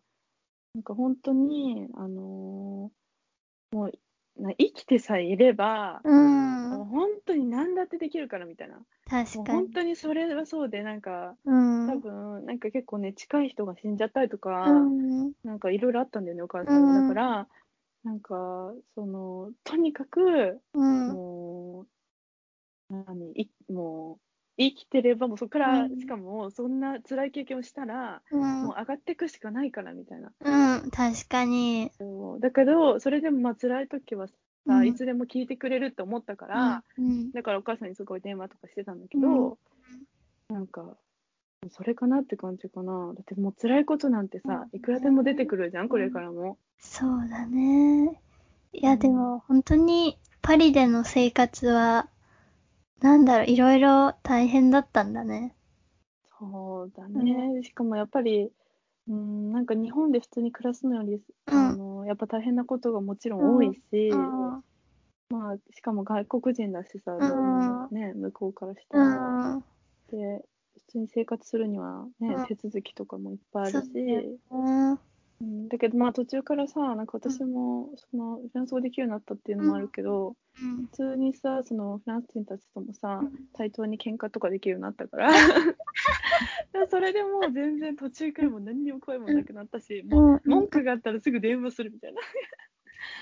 [SPEAKER 3] なんか本当に、あのーもうな生きてさえいれば、
[SPEAKER 2] うん。
[SPEAKER 3] もう本当に何だってできるからみたいな。
[SPEAKER 2] 確かに。
[SPEAKER 3] 当にそれはそうで、なんか、
[SPEAKER 2] うん。
[SPEAKER 3] 多分、なんか結構ね、近い人が死んじゃったりとか、
[SPEAKER 2] うん。
[SPEAKER 3] なんかいろいろあったんだよね、お母さんに。
[SPEAKER 2] うん
[SPEAKER 3] だから、なんか、その、とにかく、
[SPEAKER 2] うん。
[SPEAKER 3] もう、何、いもう、生きてれば、もうそこから、
[SPEAKER 2] うん
[SPEAKER 3] しかも、そんな辛い経験をしたら、
[SPEAKER 2] うん
[SPEAKER 3] もう上がっていくしかないから、みたいな。
[SPEAKER 2] うん。確かに。
[SPEAKER 3] そうだけど、それでもまあ辛い時はさ、
[SPEAKER 2] うん
[SPEAKER 3] いつでも聞いてくれるって思ったから、
[SPEAKER 2] うん。
[SPEAKER 3] だからお母さんにすごい電話とかしてたんだけど、なんか、それかなって感じかな。だってもう辛いことなんてさ、いくらでも出てくるじゃん、これからも。
[SPEAKER 2] そうだね。いや、
[SPEAKER 3] うん
[SPEAKER 2] でも、本当に、パリでの生活は、なんだろう、いろいろ大変だったんだね。
[SPEAKER 3] そうだね。しかもやっぱり、うん、なんか日本で普通に暮らすのより、
[SPEAKER 2] うん
[SPEAKER 3] あの、やっぱ大変なことがもちろん多いし、
[SPEAKER 2] うん。
[SPEAKER 3] まあ、しかも外国人だしさ、
[SPEAKER 2] ん
[SPEAKER 3] ね、向こうからした
[SPEAKER 2] う
[SPEAKER 3] ら。
[SPEAKER 2] ん。
[SPEAKER 3] で、普通に生活するにはね、
[SPEAKER 2] うん
[SPEAKER 3] 手続きとかもいっぱいあるし、
[SPEAKER 2] そうん。
[SPEAKER 3] うん、だけどまあ途中からさ、なんか私もそのフランス語できるようになったっていうのもあるけど、
[SPEAKER 2] うん。
[SPEAKER 3] 普通にさ、そのフランス人たちともさ
[SPEAKER 2] うん、
[SPEAKER 3] 対等に喧嘩とかできるようになったから、でそれでもう全然途中からもう何にも声もなくなったし、もう文句があったらすぐ電話するみたいな。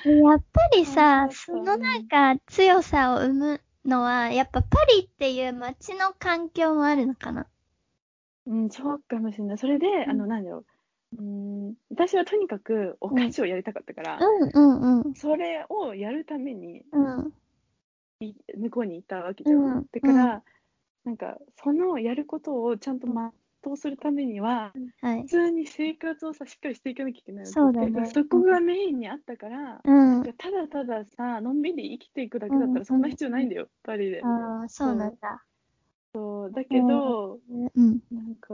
[SPEAKER 2] やっぱりさ、
[SPEAKER 3] そ
[SPEAKER 2] のなんか強さを生むのは、やっぱパリっていう街の環境もあるのかな。
[SPEAKER 3] うん、そうかもしれない。それで、あの、なんだろう。うん、私はとにかくお菓子をやりたかったから、
[SPEAKER 2] うんうんうん。
[SPEAKER 3] それをやるために
[SPEAKER 2] うん。
[SPEAKER 3] い向こうに行ったわけじゃん。
[SPEAKER 2] うん
[SPEAKER 3] だから、なんか、そのやることをちゃんと全うするためには、
[SPEAKER 2] はい
[SPEAKER 3] 普。通に生活をさ、しっかりしていかなきゃいけない
[SPEAKER 2] そうだね
[SPEAKER 3] そこがメインにあったから、
[SPEAKER 2] うん。
[SPEAKER 3] ただたださ、のんびり生きていくだけだったらそんな必要ないんだよ、パリで。
[SPEAKER 2] ああ、そうなんだ。
[SPEAKER 3] そうだけど、
[SPEAKER 2] うん。
[SPEAKER 3] なんか、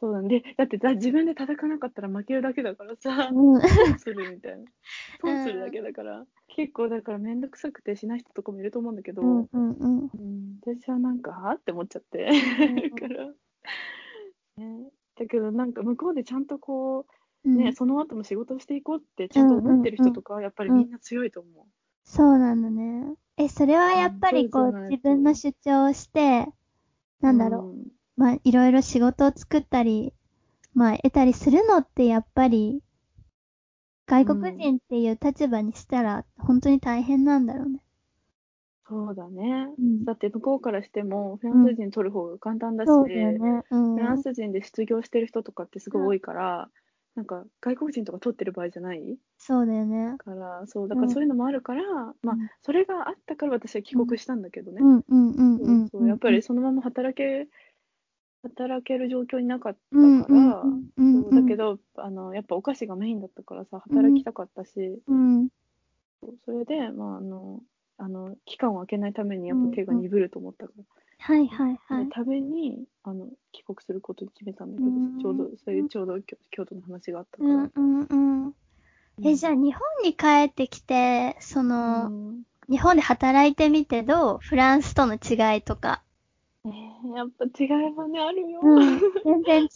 [SPEAKER 3] そうなんで、だってだ自分で叩かなかったら負けるだけだからさ、
[SPEAKER 2] うん。
[SPEAKER 3] 損するみたいな。損するだけだから、結構だからめんどくさくてしない人とかもいると思うんだけど、
[SPEAKER 2] うんうんうん。
[SPEAKER 3] うん、私はなんか、はって思っちゃって。
[SPEAKER 2] ん
[SPEAKER 3] だから、ね。だけどなんか向こうでちゃんとこう、
[SPEAKER 2] うん
[SPEAKER 3] ね、その後も仕事をしていこうってちゃんと思ってる人とかはやっぱりみんな強いと思う。
[SPEAKER 2] そうなんだね。え、それはやっぱりこう、自分の主張をして、なんだろう。
[SPEAKER 3] うん
[SPEAKER 2] まあ、いろいろ仕事を作ったり、まあ、得たりするのってやっぱり、外国人っていう立場にしたら、本当に大変なんだろうね。
[SPEAKER 3] そうだね。
[SPEAKER 2] うん
[SPEAKER 3] だって向こうからしても、フランス人取る方が簡単だし、
[SPEAKER 2] そうだよね。うん。
[SPEAKER 3] フランス人で失業してる人とかってすごい多いから、なんか外国人とか取ってる場合じゃない？
[SPEAKER 2] そうだよね。
[SPEAKER 3] から、そう、だからそういうのもあるから、まあ
[SPEAKER 2] うん、
[SPEAKER 3] それがあったから私は帰国したんだけどね。
[SPEAKER 2] うんうんうんうん。
[SPEAKER 3] そうそうやっぱりそのまま働け、働ける状況になかった
[SPEAKER 2] うん
[SPEAKER 3] から、だけど、あの、やっぱお菓子がメインだったからさ、働きたかったし、
[SPEAKER 2] うん。
[SPEAKER 3] そうそれで、まあ、あの、あの、期間を空けないためにやっぱ手が鈍ると思ったから、
[SPEAKER 2] はいはいはい。
[SPEAKER 3] ために、あの、帰国することに決めたんだけど、
[SPEAKER 2] うん
[SPEAKER 3] ちょうど、そういうちょうど京京都の話があったから。
[SPEAKER 2] うんうんうん。え、じゃあ日本に帰ってきて、その、
[SPEAKER 3] うん
[SPEAKER 2] 日本で働いてみてどう？フランスとの違いとか。
[SPEAKER 3] えーやっぱ違いはね、あるよ。
[SPEAKER 2] うん。全然違う？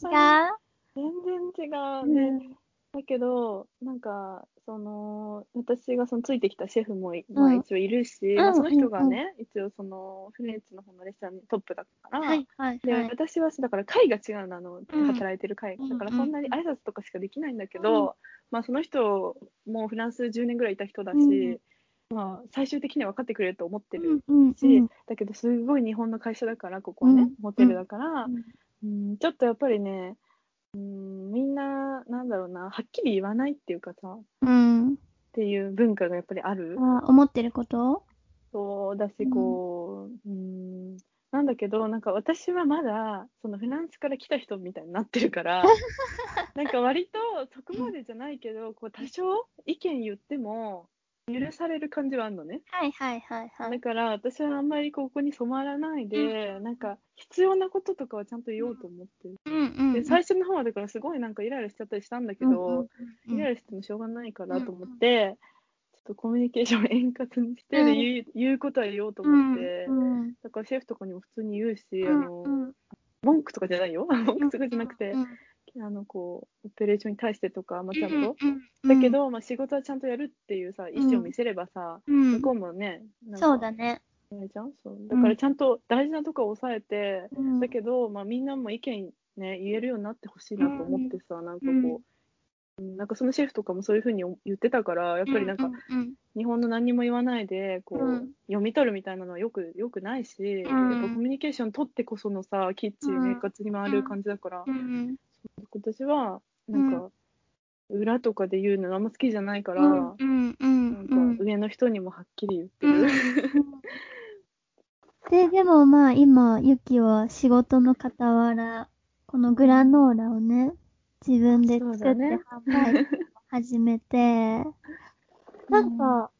[SPEAKER 3] 全然違う。
[SPEAKER 2] う
[SPEAKER 3] で、
[SPEAKER 2] ん
[SPEAKER 3] だけど、なんか、その、私がそのついてきたシェフもい、まあ、
[SPEAKER 2] うん
[SPEAKER 3] 一応いるし、
[SPEAKER 2] ん。
[SPEAKER 3] まあ、その人がね、一応その、フレンチの方のレストランのトップだったから、
[SPEAKER 2] はいはい
[SPEAKER 3] で、
[SPEAKER 2] はい。
[SPEAKER 3] 私はだから会が違うの、あの、
[SPEAKER 2] うん。
[SPEAKER 3] 働いてる会が。だから
[SPEAKER 2] うん
[SPEAKER 3] そんなに挨拶とかしかできないんだけど、まあその人もフランス10年ぐらいいた人だし、
[SPEAKER 2] うん。
[SPEAKER 3] まあ最終的には分かってくれると思ってるし、
[SPEAKER 2] うん
[SPEAKER 3] だけどすごい日本の会社だから、ここはね、
[SPEAKER 2] うん。
[SPEAKER 3] ホテルだから、
[SPEAKER 2] うん。
[SPEAKER 3] うん、ちょっとやっぱりね、うん、みんな、なんだろうな、はっきり言わないっていうかさ、っ
[SPEAKER 2] うん。
[SPEAKER 3] ていう文化がやっぱりある。
[SPEAKER 2] あ思ってること？
[SPEAKER 3] そうだし、こう、うん、なんだけど、なんか私はまだ、そのフランスから来た人みたいになってるから、なんか割とそこまでじゃないけど、こう多少意見言っても許される感じはあるのね。
[SPEAKER 2] はいはいはいはい。
[SPEAKER 3] だから私はあんまりここに染まらないで、なんか必要なこととかはちゃんと言おうと思って。る。
[SPEAKER 2] うんうん。
[SPEAKER 3] で、最初の方はだからすごいなんかイライラしちゃったりしたんだけど、イライラしてもしょうがないからと思って、ちょっとコミュニケーションを円滑にして、で言う言うことは言おうと思って、
[SPEAKER 2] うん
[SPEAKER 3] だからシェフとかにも普通に言うし、
[SPEAKER 2] うん
[SPEAKER 3] あの
[SPEAKER 2] うん
[SPEAKER 3] 文句とかじゃないよ。文句とかじゃなくて、
[SPEAKER 2] うん
[SPEAKER 3] あのこうオペレーションに対してとか、まあ、ちゃんと、
[SPEAKER 2] うん
[SPEAKER 3] だけ、ど、まあ、仕事はちゃんとやるっていうさ意思を見せればさ、
[SPEAKER 2] うん。
[SPEAKER 3] 向こうもね
[SPEAKER 2] そうだね。
[SPEAKER 3] じゃん？そう。だからちゃんと大事なとこを抑えて、
[SPEAKER 2] うん。
[SPEAKER 3] だけど、まあ、みんなも意見ね言えるようになってほしいなと思ってさ、なんかこう、うん。なんかそのシェフとかもそういうふうに言ってたからやっぱりなんか、
[SPEAKER 2] うん
[SPEAKER 3] 日本の何にも言わないでこう、
[SPEAKER 2] うん。
[SPEAKER 3] 読み取るみたいなのはよくよくないし、
[SPEAKER 2] ん。
[SPEAKER 3] やっぱコミュニケーション取ってこそのさキッチン
[SPEAKER 2] うん。
[SPEAKER 3] 生活に回る感じだから、
[SPEAKER 2] うん
[SPEAKER 3] 私はなんか、裏とかで言うのあんま好きじゃないから、
[SPEAKER 2] うんうんうん
[SPEAKER 3] なんか上の人にもはっきり言ってる。
[SPEAKER 2] で、でもまあ今、ユキは仕事の傍ら、このグラノーラをね、自分で作って販売始めて、なんか、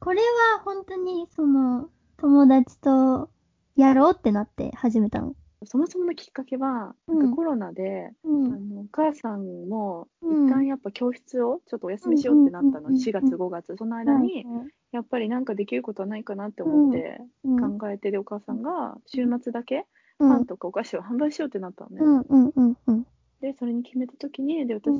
[SPEAKER 2] これは本当にその友達とやろうってなって始めたの。
[SPEAKER 3] そもそものきっかけは、
[SPEAKER 2] うん
[SPEAKER 3] なん。かコロナで、
[SPEAKER 2] う
[SPEAKER 3] あ
[SPEAKER 2] ん。
[SPEAKER 3] のお母さんも
[SPEAKER 2] うん。
[SPEAKER 3] 一旦やっぱ教室をちょっとお休みしようってなったの、
[SPEAKER 2] うん
[SPEAKER 3] 4月5月。その間にやっぱりなんかできることはないかなって思って
[SPEAKER 2] うん
[SPEAKER 3] 考えてでお母さんが週末だけ
[SPEAKER 2] うん。
[SPEAKER 3] パンとかお菓子を販売しようってなったのね、でそれに決めた時にで私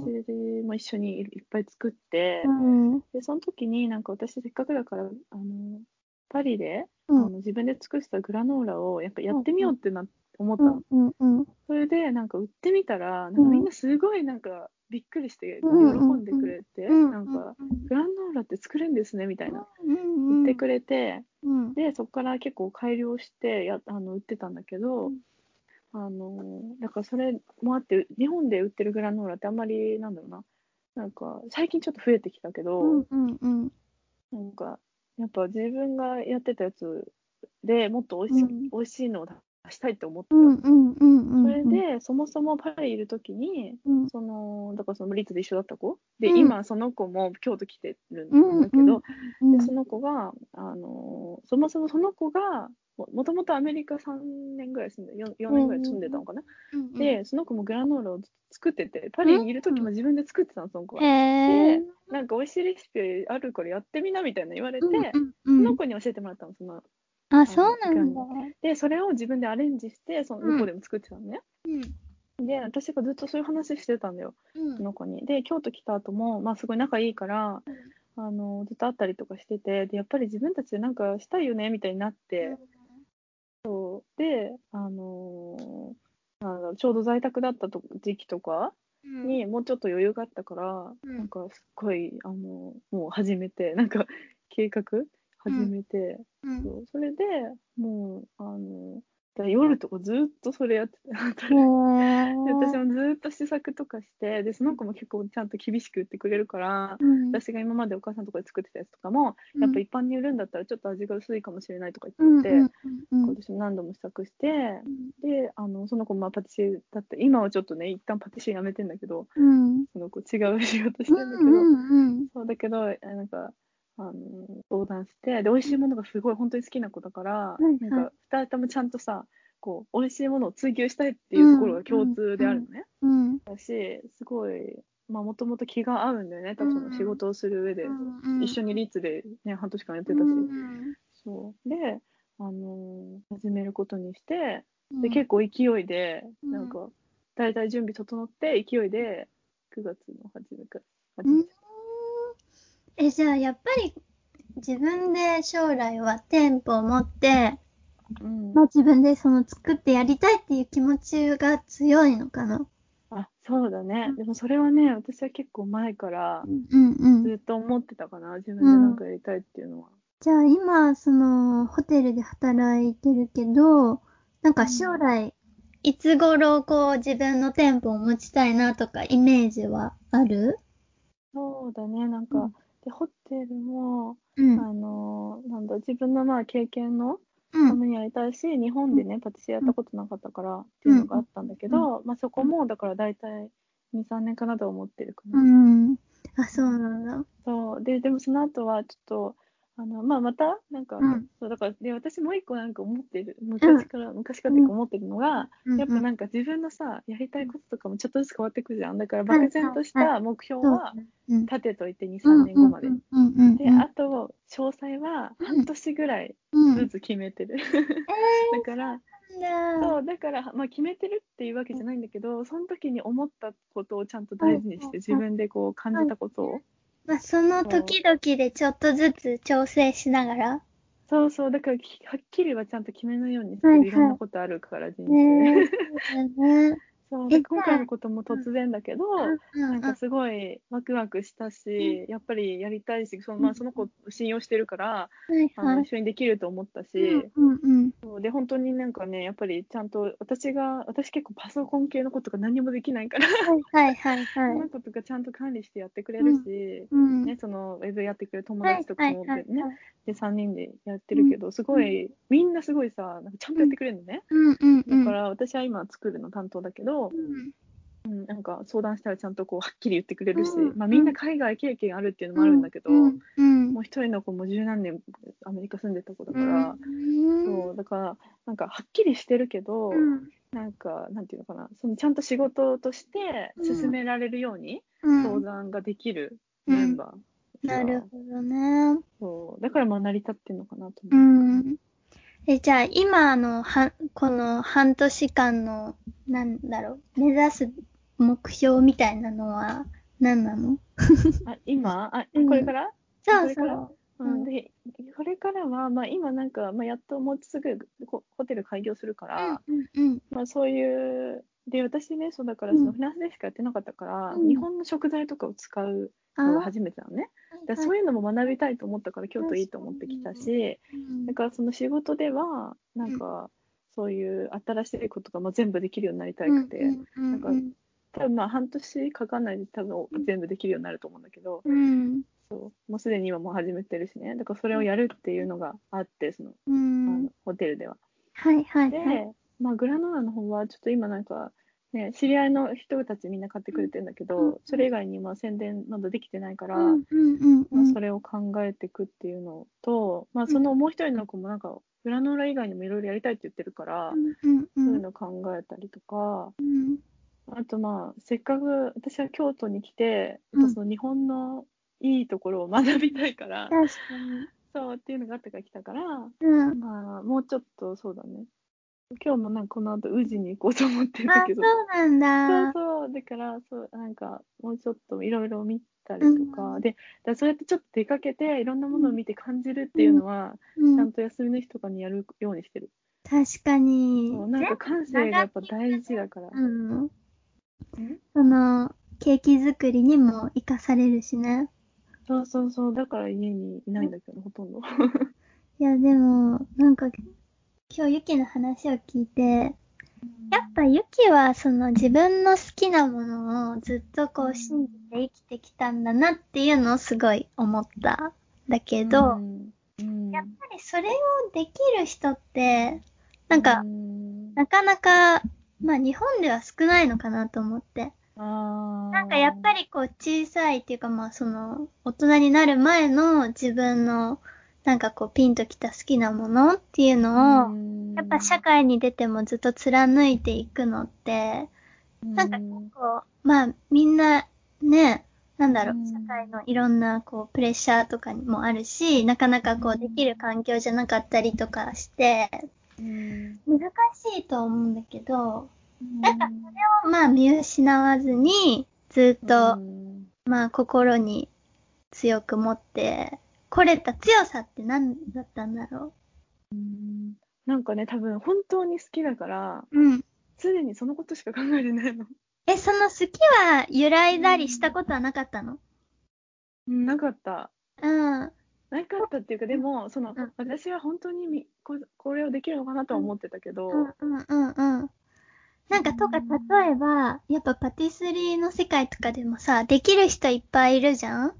[SPEAKER 3] も一緒にいっぱい作って、
[SPEAKER 2] うん
[SPEAKER 3] でその時になんか私せっかくだからあのパリで、
[SPEAKER 2] うん。
[SPEAKER 3] あの自分で作ったグラノーラをやっぱやってみようってな、思ったの。
[SPEAKER 2] うんうんうん。
[SPEAKER 3] それでなんか売ってみたらなんか
[SPEAKER 2] うん。
[SPEAKER 3] みんなすごいなんかびっくりして喜
[SPEAKER 2] うん
[SPEAKER 3] んでくれて、
[SPEAKER 2] うん
[SPEAKER 3] なんかグラノーラって作れるんですねみたいな。
[SPEAKER 2] うん
[SPEAKER 3] 言ってくれて、
[SPEAKER 2] うん。
[SPEAKER 3] でそこから結構改良してやあの売ってたんだけど、
[SPEAKER 2] うん。
[SPEAKER 3] あのだからそれもあって日本で売ってるグラノーラってあんまりなんだろうな。なんか最近ちょっと増えてきたけど、
[SPEAKER 2] うんうんうん。
[SPEAKER 3] なんかやっぱ自分がやってたやつでもっと美味し,、
[SPEAKER 2] うん。
[SPEAKER 3] 美味しいのを出したいって思ってた。の
[SPEAKER 2] うんうんうんうん。
[SPEAKER 3] それで、そもそもパリいるときに、
[SPEAKER 2] うん。
[SPEAKER 3] その、だからそのリツで一緒だった子。で、
[SPEAKER 2] うん。
[SPEAKER 3] 今その子も京都来てる
[SPEAKER 2] うん
[SPEAKER 3] んだけど、
[SPEAKER 2] うん
[SPEAKER 3] でその子が、あのそもそもその子が、ももともとアメリカ3年ぐらい住んで、4, 4年ぐらい住んでたのかな、
[SPEAKER 2] うん
[SPEAKER 3] で、その子もグラノーラを作ってて、パリにいるときも自分で作ってたの、その子は。で、なんか美味しいレシピあるからやってみなみたいな言われて、
[SPEAKER 2] うんうん。
[SPEAKER 3] その子に教えてもらったの、その。
[SPEAKER 2] あ、そうなんだ。
[SPEAKER 3] で、それを自分でアレンジして、その向こうでも作ってたのね。
[SPEAKER 2] うん。
[SPEAKER 3] で、私がずっとそういう話してたんだよ、
[SPEAKER 2] うん。
[SPEAKER 3] その子に。で、京都来た後も、まあ、すごい仲いいから、あのずっと会ったりとかしてて、で、やっぱり自分たちでなんかしたいよねみたいになって、そう。で、あのーなんだろうちょうど在宅だったと時期とかにもうちょっと余裕があったから、
[SPEAKER 2] うん。
[SPEAKER 3] なんかすっごい、あのもう始めて、なんか計画始めて、
[SPEAKER 2] うん。
[SPEAKER 3] そう。それでもう、あの夜とかずっとそれやってて、私もずっと試作とかしてでその子も結構ちゃんと厳しく言ってくれるから、
[SPEAKER 2] うん。
[SPEAKER 3] 私が今までお母さんとかで作ってたやつとかも、
[SPEAKER 2] うん。
[SPEAKER 3] やっぱ一般に売るんだったらちょっと味が薄いかもしれないとか
[SPEAKER 2] うん
[SPEAKER 3] 言って、
[SPEAKER 2] うんうん
[SPEAKER 3] 私も何度も試作してであのその子まあパティシエだって今はちょっとね一旦パティシエ辞めてんだけど
[SPEAKER 2] うん。
[SPEAKER 3] その子違う仕事してんだけど、そうだけどえなんかあの相談してで美味しいものがすごい本当に好きな子だから、
[SPEAKER 2] いはい。
[SPEAKER 3] なんか2人ともちゃんとさこう美味しいものを追求したいっていうところが共通であるのね。
[SPEAKER 2] うん。
[SPEAKER 3] だしすごいまあもともと気が合うんだよね。多分その仕事をする上で、
[SPEAKER 2] うん
[SPEAKER 3] 一緒にリーツでね半年間やってたし、
[SPEAKER 2] うん
[SPEAKER 3] そう。であのー始めることにして
[SPEAKER 2] うん。
[SPEAKER 3] で結構勢いで、
[SPEAKER 2] うん。
[SPEAKER 3] なんか大体準備整って勢いで9月の初めから始
[SPEAKER 2] うん。
[SPEAKER 3] めた、
[SPEAKER 2] え、じゃあやっぱり自分で将来は店舗を持って、
[SPEAKER 3] うん。
[SPEAKER 2] まあ自分でその作ってやりたいっていう気持ちが強いのかな。
[SPEAKER 3] あそうだね、
[SPEAKER 2] うん。
[SPEAKER 3] でもそれはね私は結構前から
[SPEAKER 2] うんうん。
[SPEAKER 3] ずっと思ってたかな。自分でなんかやりたいっていうのは、
[SPEAKER 2] じゃあ今、その、ホテルで働いてるけど、なんか将来、いつ頃こう自分の店舗を持ちたいなとかイメージはある？
[SPEAKER 3] そうだね。なんか、
[SPEAKER 2] うん
[SPEAKER 3] でホテルも
[SPEAKER 2] うん。
[SPEAKER 3] あのーなんだ自分のまあ経験の
[SPEAKER 2] うん。
[SPEAKER 3] ためにやりたいし、日本でね、パティシエやったことなかったからっていうのがあったんだけど、まあそこも、だから大体2、3年かなとは思ってるかな。
[SPEAKER 2] うん。あ、そうなんだ。
[SPEAKER 3] そう。で、でもその後はちょっと、あの、まあまた、なんか、
[SPEAKER 2] うん。
[SPEAKER 3] そう、だから、で、私もう一個なんか思ってる、昔から、昔からって思ってるのが、やっぱなんか自分のさ、やりたいこととかもちょっとずつ変わってくるじゃん。だから漠然とした目標は
[SPEAKER 2] うん。
[SPEAKER 3] 立てといて2、3年後まで。
[SPEAKER 2] う。んうんうん
[SPEAKER 3] で、あと、詳細は半年ぐらい
[SPEAKER 2] うん。
[SPEAKER 3] ずつ決めてる。だから。そうだ。から、まあ、決めてるっていうわけじゃないんだけど、その時に思ったことをちゃんと大事にして、自分でこう感じたことを。
[SPEAKER 2] まあ、その時々でちょっとずつ調整しながら。
[SPEAKER 3] そうそう、だからきはっきりはちゃんと決めないようにしてる、
[SPEAKER 2] はいはい
[SPEAKER 3] いろんなことあるから、人生。
[SPEAKER 2] ねえ。そう
[SPEAKER 3] 今回のことも突然だけど、
[SPEAKER 2] うん
[SPEAKER 3] なんかすごいワクワクしたし、やっぱりやりたいし、そのまあ、その子を信用してるから、
[SPEAKER 2] はいはい。
[SPEAKER 3] あの一緒にできると思ったし、
[SPEAKER 2] うんうん
[SPEAKER 3] で本当になんかね、やっぱりちゃんと私が、私結構パソコン系のことが何もできないから、
[SPEAKER 2] はいはい
[SPEAKER 3] そ
[SPEAKER 2] はい。
[SPEAKER 3] のことがちゃんと管理してやってくれるし、
[SPEAKER 2] うん。
[SPEAKER 3] ね、そのウェブやってくれる友
[SPEAKER 2] はい
[SPEAKER 3] 達とかもね、で3人でやってるけど、すごい、みんなすごいさ、なんかちゃんとやってくれるのね。
[SPEAKER 2] うんうんうん。
[SPEAKER 3] だから私は今作るの担当だけど、
[SPEAKER 2] うん。
[SPEAKER 3] うん、なんか相談したらちゃんとこうはっきり言ってくれるし、
[SPEAKER 2] うん
[SPEAKER 3] まあ、みんな海外経験あるっていうのもあるんだけど、
[SPEAKER 2] うんうん
[SPEAKER 3] もう一人の子も十何年アメリカ住んでた子だから、
[SPEAKER 2] うん。
[SPEAKER 3] そうだからなんかはっきりしてるけど、
[SPEAKER 2] うん。
[SPEAKER 3] なんかなんていうのかなそのちゃんと仕事として進められるように
[SPEAKER 2] うん。
[SPEAKER 3] 相談ができるメンバー。が、
[SPEAKER 2] なるほどね。
[SPEAKER 3] そうだからまあ成り立ってるのかなと
[SPEAKER 2] う。
[SPEAKER 3] 思う。
[SPEAKER 2] ん。え、じゃあ、今の、は、この半年間の、なんだろう、目指す目標みたいなのは何なの？
[SPEAKER 3] あ今？あ
[SPEAKER 2] うん。
[SPEAKER 3] これから、
[SPEAKER 2] そう
[SPEAKER 3] これから？
[SPEAKER 2] そう。
[SPEAKER 3] うん、でこれからは、まあ、今なんか、まあ、やっともうすぐこホテル開業するから、
[SPEAKER 2] うんうん。
[SPEAKER 3] まあ、そういうで私ねそうだから
[SPEAKER 2] うん。
[SPEAKER 3] そのフランスでしかやってなかったから、
[SPEAKER 2] うん。
[SPEAKER 3] 日本の食材とかを使うのが初めてなのね。だそういうのも学びたいと思ったから京都いいと思ってきたし
[SPEAKER 2] うん。
[SPEAKER 3] だからその仕事ではなんかそういう新しいことがまあ全部できるようになりたくて、なんか多分まあ半年かかんないで多分全部できるようになると思うんだけど、
[SPEAKER 2] うん。
[SPEAKER 3] そう。もうすでに今もう始めてるしね。だからそれをやるっていうのがあってその、
[SPEAKER 2] う
[SPEAKER 3] あ
[SPEAKER 2] ん
[SPEAKER 3] のホテルでは。
[SPEAKER 2] はいはい
[SPEAKER 3] で、
[SPEAKER 2] はい。
[SPEAKER 3] まあ、グラノーラの方はちょっと今なんか、ね、知り合いの人たちみんな買ってくれてるんだけど、
[SPEAKER 2] うん
[SPEAKER 3] それ以外にまあ宣伝まだできてないから、
[SPEAKER 2] うんうんうん
[SPEAKER 3] まあ、それを考えていくっていうのと、まあ、そのもう一人の子もなんかグラノーラ以外にもいろいろやりたいって言ってるから、
[SPEAKER 2] うんうん
[SPEAKER 3] そういうの考えたりとか
[SPEAKER 2] うん。
[SPEAKER 3] あとまあせっかく私は京都に来て、
[SPEAKER 2] うん。
[SPEAKER 3] その日本のいいところを学びたいから、
[SPEAKER 2] 確か
[SPEAKER 3] そうっていうのがあったから来たから、
[SPEAKER 2] に。うん。
[SPEAKER 3] まあもうちょっとそうだね今日もなんかこの後宇治に行こうと思ってるけど
[SPEAKER 2] うなんだ。
[SPEAKER 3] そうそう、だから、そう、なんか、もうちょっといろいろ見たりとか、
[SPEAKER 2] うん
[SPEAKER 3] で、だそうやってちょっと出かけて、いろんなものを見て感じるっていうのは、
[SPEAKER 2] うん、
[SPEAKER 3] ちゃんと休みの日とかにやるようにしてる。
[SPEAKER 2] 確かに。
[SPEAKER 3] そうなんか感性がやっぱ大事だから。
[SPEAKER 2] うん。その、ケーキ作りにも活かされるしね。
[SPEAKER 3] そうそうそう、だから家にいないんだけど、ほとんど。
[SPEAKER 2] いや、でも、なんか、今日ユキの話を聞いて、やっぱユキはその自分の好きなものをずっとこう信じて生きてきたんだなっていうのをすごい思った。だけど、
[SPEAKER 3] うん、うん。
[SPEAKER 2] やっぱりそれをできる人って、なんか
[SPEAKER 3] う、ん
[SPEAKER 2] なかなか、まあ日本では少ないのかなと思って。なんかやっぱりこう小さいっていうかまあその大人になる前の自分のなんかこうピンときた好きなものっていうのを、
[SPEAKER 3] うん。
[SPEAKER 2] やっぱ社会に出てもずっと貫いていくのって、なんかこう、まあみんなね、なんだろう
[SPEAKER 3] う、ん。
[SPEAKER 2] 社会のいろんなこうプレッシャーとかにもあるし、なかなかこ
[SPEAKER 3] う
[SPEAKER 2] うんできる環境じゃなかったりとかして、
[SPEAKER 3] うん。
[SPEAKER 2] 難しいと思うんだけど、
[SPEAKER 3] うん。
[SPEAKER 2] なんかそれをまあ見失わずに、ずっと、
[SPEAKER 3] うん。
[SPEAKER 2] まあ心に強く持って、これた強さって何だったんだろ
[SPEAKER 3] う？んなんかね、多分本当に好きだから、
[SPEAKER 2] う。うん。
[SPEAKER 3] 常にそのことしか考えてないの。
[SPEAKER 2] え、その好きは揺らいだりしたことはなかったの？
[SPEAKER 3] うんなかった。
[SPEAKER 2] うん。
[SPEAKER 3] なかったっていうか、でも、その、
[SPEAKER 2] うん
[SPEAKER 3] 私は本当にみここれをできるのかなとは思ってたけど、
[SPEAKER 2] うんうんうんうん。なんかとか、例えば、やっぱパティスリーの世界とかでもさ、できる人いっぱいいるじゃん、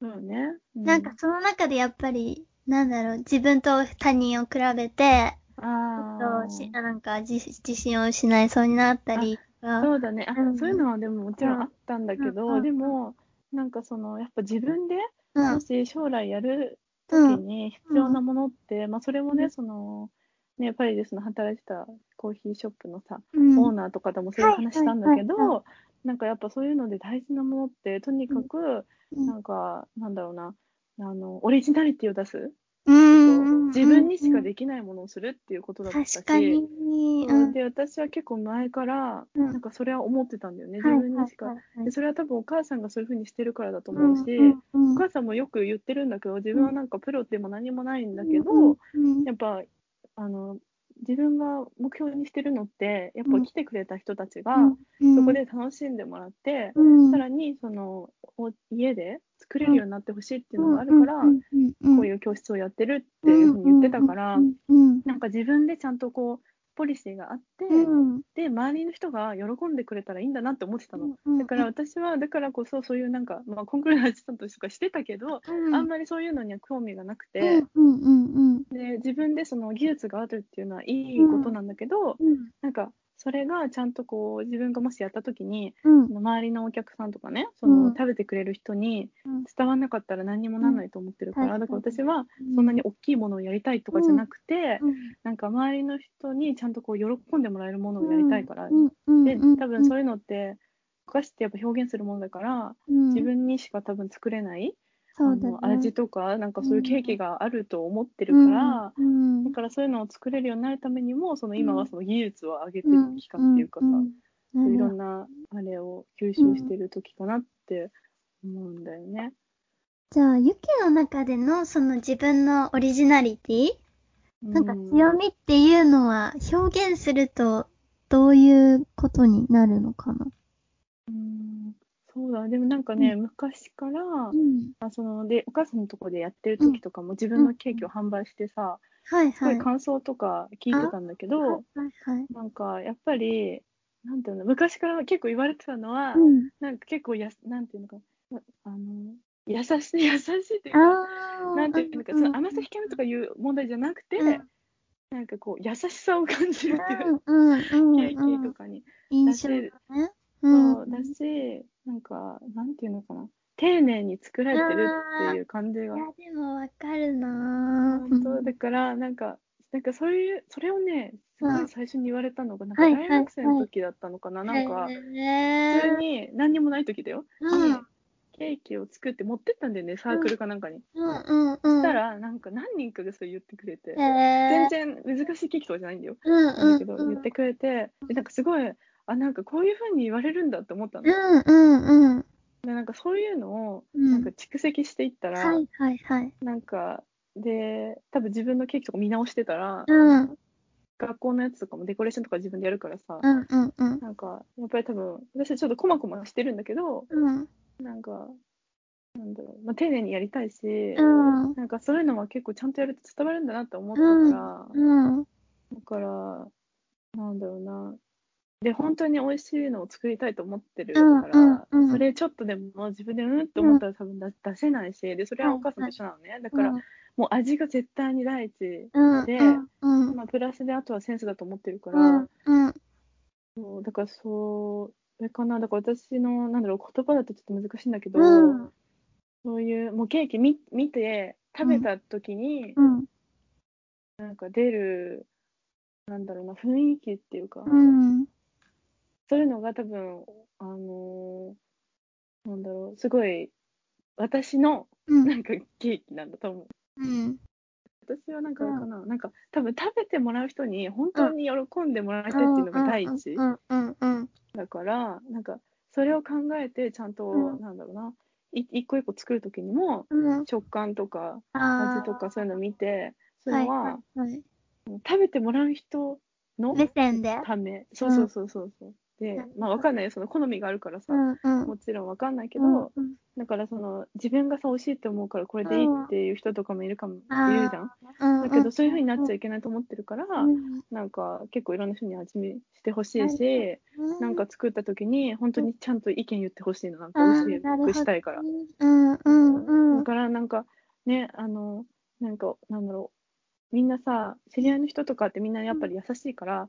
[SPEAKER 3] そうね。う
[SPEAKER 2] なんか、その中でやっぱり、なんだろう、自分と他人を比べて、
[SPEAKER 3] あ
[SPEAKER 2] となんか自自信を失いそうになったりとか。
[SPEAKER 3] そうだね。あ、
[SPEAKER 2] うん。
[SPEAKER 3] そういうのはでももちろんあったんだけど、
[SPEAKER 2] うん。うん。
[SPEAKER 3] でも、なんかその、やっぱ自分で、
[SPEAKER 2] うん。
[SPEAKER 3] もし将来やる時
[SPEAKER 2] うん。
[SPEAKER 3] に必要なものって、まあそれもね、
[SPEAKER 2] うん
[SPEAKER 3] その、ね、パリでその働いてたコーヒーショップのさ、
[SPEAKER 2] うん。
[SPEAKER 3] オーナーとかともそういう話したんだけど、なんかやっぱそういうので大事なものってとにかく、
[SPEAKER 2] うん。
[SPEAKER 3] なんかなんだろうな。あのオリジナリティを出す、
[SPEAKER 2] ううん。
[SPEAKER 3] 自分にしかできないものをするっていうことだったし、うで私は結構前から、
[SPEAKER 2] うん。
[SPEAKER 3] なんかそれは思ってたんだよね、自
[SPEAKER 2] はい
[SPEAKER 3] 分にしか。でそれは多分お母さんがそういうふうにしてるからだと
[SPEAKER 2] うん
[SPEAKER 3] 思うし、お母さんもよく言ってるんだけど自分はなんかプロでも何もないんだけど、やっぱあの自分が目標にしてるのってやっぱ来てくれた人たちが、
[SPEAKER 2] うん。
[SPEAKER 3] そこで楽しんでもらって、
[SPEAKER 2] うん。
[SPEAKER 3] さらにそのお家で作れるようになってほしいっていうのがあるから、こういう教室をやってるっていうふうに言ってたから、なんか自分でちゃんとこうポリシーがあって、
[SPEAKER 2] うん。
[SPEAKER 3] で周りの人が喜んでくれたらいいんだなって思ってたの。
[SPEAKER 2] うん
[SPEAKER 3] だから私はだからこそそういうなんか、まあ、コンクールのアシスタントとかしてたけど、
[SPEAKER 2] うん。
[SPEAKER 3] あんまりそういうのには興味がなくて、
[SPEAKER 2] うんうんうん
[SPEAKER 3] で自分でその技術があるっていうのはいいことなんだけど、
[SPEAKER 2] うん。
[SPEAKER 3] なんかそれがちゃんとこう自分がもしやった時に
[SPEAKER 2] うん。
[SPEAKER 3] その周りのお客さんとかねその、
[SPEAKER 2] うん。
[SPEAKER 3] 食べてくれる人に
[SPEAKER 2] うん。
[SPEAKER 3] 伝わらなかったら何にもならないと思ってるから、
[SPEAKER 2] うん
[SPEAKER 3] だから私はそんなに大きいものをやりたいとかじゃなくて、
[SPEAKER 2] うん。
[SPEAKER 3] なんか周りの人にちゃんとこう喜んでもらえるものをやりたいから、で
[SPEAKER 2] うん。
[SPEAKER 3] 多分そういうのってお菓子ってやっぱ表現するものだから、
[SPEAKER 2] うん。
[SPEAKER 3] 自分にしか多分作れない、
[SPEAKER 2] そうだね。
[SPEAKER 3] 味とかなんかそういうケーキがあると思ってるから、
[SPEAKER 2] うん
[SPEAKER 3] だからそういうのを作れるようになるためにもその今はその技術を上げてる
[SPEAKER 2] うん
[SPEAKER 3] 期間っていうかさ、
[SPEAKER 2] うん
[SPEAKER 3] そういろ
[SPEAKER 2] なん
[SPEAKER 3] なあれを吸収してる時かなって思うんだよね。
[SPEAKER 2] じゃあ、ユキの中でのその自分のオリジナリティなんか
[SPEAKER 3] うん
[SPEAKER 2] 強みっていうのは表現するとどういうことになるのかな？
[SPEAKER 3] うんそうだでもなんかね、
[SPEAKER 2] う
[SPEAKER 3] 昔から、
[SPEAKER 2] うん。
[SPEAKER 3] あそのでお母さんのとこでやってる時とかも自分のケーキを販売してさ、
[SPEAKER 2] はいはい。
[SPEAKER 3] すごい感想とか聞いてたんだけど、
[SPEAKER 2] はいはい。
[SPEAKER 3] なんかやっぱりなんていうの昔から結構言われてたのは、
[SPEAKER 2] うん。
[SPEAKER 3] なんか結構やすなんていうのかなあの優しい優しいっていうか。なんていうのか、その甘さ控えめとかいう問題じゃなくて、
[SPEAKER 2] うん
[SPEAKER 3] なんかこう優しさを感じるっていう。ケーキとかに、
[SPEAKER 2] 印象ね。
[SPEAKER 3] そうだしなんかなんていうのかな。丁寧に作られてるっていう感じが。
[SPEAKER 2] いや、でもわかるな。
[SPEAKER 3] 本当。だからなんかなんかそういうそれをねすご
[SPEAKER 2] うん。
[SPEAKER 3] い最初に言われたのがなんか大学生の時だったのかな、なんか
[SPEAKER 2] へ
[SPEAKER 3] 普通
[SPEAKER 2] ー
[SPEAKER 3] に何にもない時だよ、
[SPEAKER 2] うん。
[SPEAKER 3] にケーキを作って持ってったんだよねサークルかなんかに、
[SPEAKER 2] うんうんうん。
[SPEAKER 3] そしたらなんか何人かがそう言ってくれて、全然難しいケーキとかじゃないんだよ、
[SPEAKER 2] うん
[SPEAKER 3] だけど
[SPEAKER 2] うん。
[SPEAKER 3] 言ってくれて。でなんかすごいあなんかこういう風に言われるんだって思ったの、
[SPEAKER 2] うんうんうん。
[SPEAKER 3] でなんかそういうのを
[SPEAKER 2] うん
[SPEAKER 3] なんか蓄積していったら、
[SPEAKER 2] はいはいはい。
[SPEAKER 3] なんかで多分自分のケーキとか見直してたら、
[SPEAKER 2] うん
[SPEAKER 3] 学校のやつとかもデコレーションとか自分でやるからさ、
[SPEAKER 2] うんうんうん。
[SPEAKER 3] なんかやっぱり多分私はちょっとこまこましてるんだけど
[SPEAKER 2] うん
[SPEAKER 3] なんかなんだろう、まあ、丁寧にやりたいし、
[SPEAKER 2] うん
[SPEAKER 3] なんかそういうのは結構ちゃんとやると伝わるんだなって思ったから、
[SPEAKER 2] うん。
[SPEAKER 3] だからなんだろうなで本当に美味しいのを作りたいと思ってるから、
[SPEAKER 2] うんうん。うん
[SPEAKER 3] それちょっとでも自分でうんって思ったら多分出出せないしでそれはお母さんと一緒なのね、だからもう味が絶対に第一
[SPEAKER 2] うん
[SPEAKER 3] で
[SPEAKER 2] うん。
[SPEAKER 3] まあ、プラスであとはセンスだと思ってるから、そうだからそう、それかな、だから私の、なんだろう、言葉だとちょっと難しいんだけど、
[SPEAKER 2] うん。
[SPEAKER 3] そういう、もうケーキ見見て、食べた時に、
[SPEAKER 2] うん。
[SPEAKER 3] なんか出る、なんだろうな、雰囲気っていうか、
[SPEAKER 2] うん
[SPEAKER 3] そういうのが多分、あのーなんだろう、すごい、私の、
[SPEAKER 2] うん。
[SPEAKER 3] なんかケーキなんだと思う。
[SPEAKER 2] うん。
[SPEAKER 3] 私はなんかかな、なんか多分食べてもらう人に本当に喜んでもらいたいっていうのが第一。
[SPEAKER 2] うんうんうん
[SPEAKER 3] だから、なんか、それを考えて、ちゃんと、
[SPEAKER 2] うん。
[SPEAKER 3] なんだろうな、い一個一個作るときにも、
[SPEAKER 2] うん。
[SPEAKER 3] 食感とか、味とか、そういうの見て、そういうのは、
[SPEAKER 2] はいはい。
[SPEAKER 3] 食べてもらう人の
[SPEAKER 2] 目線で。
[SPEAKER 3] ため、そうそうそうそうそう。で
[SPEAKER 2] うん、
[SPEAKER 3] まあ、わかんないよ、その好みがあるからさ、
[SPEAKER 2] うんうん。
[SPEAKER 3] もちろんわかんないけ
[SPEAKER 2] う
[SPEAKER 3] ど、
[SPEAKER 2] ん。
[SPEAKER 3] だから、その、自分がさ、美味しいって思うから、これでいいっていう人とかもいるかも、いるじゃん。
[SPEAKER 2] うん
[SPEAKER 3] だけど、そういう風になっちゃいけないと思ってるから、
[SPEAKER 2] うん。
[SPEAKER 3] なんか、結構いろんな人に味見してほしいし、なんか作った時に本当にちゃんと意見言ってほしいのなんか美味しくしたいから、
[SPEAKER 2] うんうんうん。
[SPEAKER 3] だからなんかねあのなんかなんだろう。みんなさ知り合いの人とかってみんなやっぱり優しいから、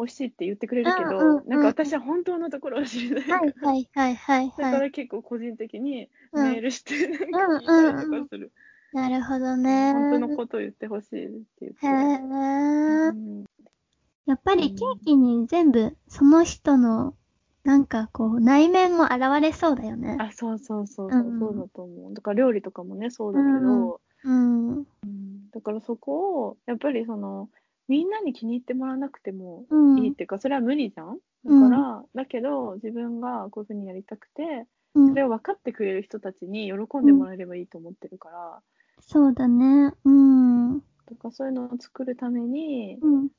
[SPEAKER 3] 美味しいって言ってくれるけど、
[SPEAKER 2] うんうんうん。
[SPEAKER 3] なんか私は本当のところを知りたいから、
[SPEAKER 2] はいはいはいはい
[SPEAKER 3] だか
[SPEAKER 2] はい
[SPEAKER 3] ら結構個人的に
[SPEAKER 2] うん。
[SPEAKER 3] メールしてなんか聞いたりとかする、
[SPEAKER 2] なるほどね。
[SPEAKER 3] 本当のことを言ってほしいって言って、
[SPEAKER 2] へえ
[SPEAKER 3] うん。
[SPEAKER 2] やっぱりケーキに全部その人のなんかこう内面も現れそうだよね。
[SPEAKER 3] あそうそうそうそう。だと思う。だから料理とかもねそうだけど、
[SPEAKER 2] うん。
[SPEAKER 3] うん。だからそこをやっぱりそのみんなに気に入ってもらわなくても
[SPEAKER 2] うん。
[SPEAKER 3] いいっていうか、それは無理じゃん？
[SPEAKER 2] うん
[SPEAKER 3] だから、だけど自分がこういうふうにやりたくて
[SPEAKER 2] うん
[SPEAKER 3] それを分かってくれる人たちに喜んでもらえればいいと思ってるから、
[SPEAKER 2] そうだね。うん。うん。
[SPEAKER 3] とかそういうのを作るために、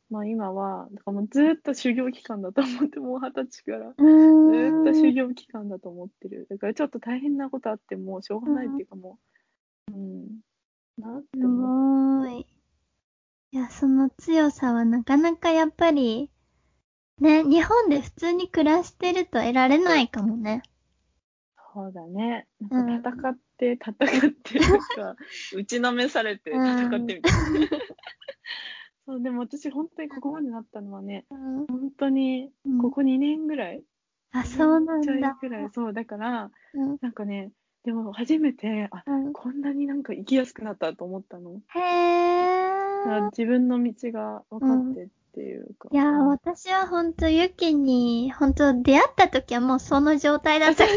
[SPEAKER 3] まあ今はだからもうずっと修行期間だと思ってもう二十歳から
[SPEAKER 2] う
[SPEAKER 3] ず
[SPEAKER 2] ん。
[SPEAKER 3] っと修行期間だと思ってるだからちょっと大変なことあってもしょうがないっていうかもううんなって
[SPEAKER 2] す
[SPEAKER 3] 思う
[SPEAKER 2] ごい。いや、その強さはなかなかやっぱり、ね、日本で普通に暮らしてると得られないかもね。
[SPEAKER 3] そうだねなんか戦って戦ってなんか 打ちのめされて戦ってみたいな、そうでも私本当にここまでなったのはね
[SPEAKER 2] うん。
[SPEAKER 3] 本当にここ2年ぐらい、
[SPEAKER 2] あ、そうなん
[SPEAKER 3] ちょい
[SPEAKER 2] だ。
[SPEAKER 3] ぐらいそうだから
[SPEAKER 2] うん。
[SPEAKER 3] なんかねでも初めてあ
[SPEAKER 2] うん
[SPEAKER 3] こんなになんか生きやすくなったと思ったの
[SPEAKER 2] へー。
[SPEAKER 3] 自分の道が分かってっていうか、
[SPEAKER 2] いやー、
[SPEAKER 3] うん
[SPEAKER 2] 私はほんと、ユキに、ほんと、出会った時はもうその状態だった。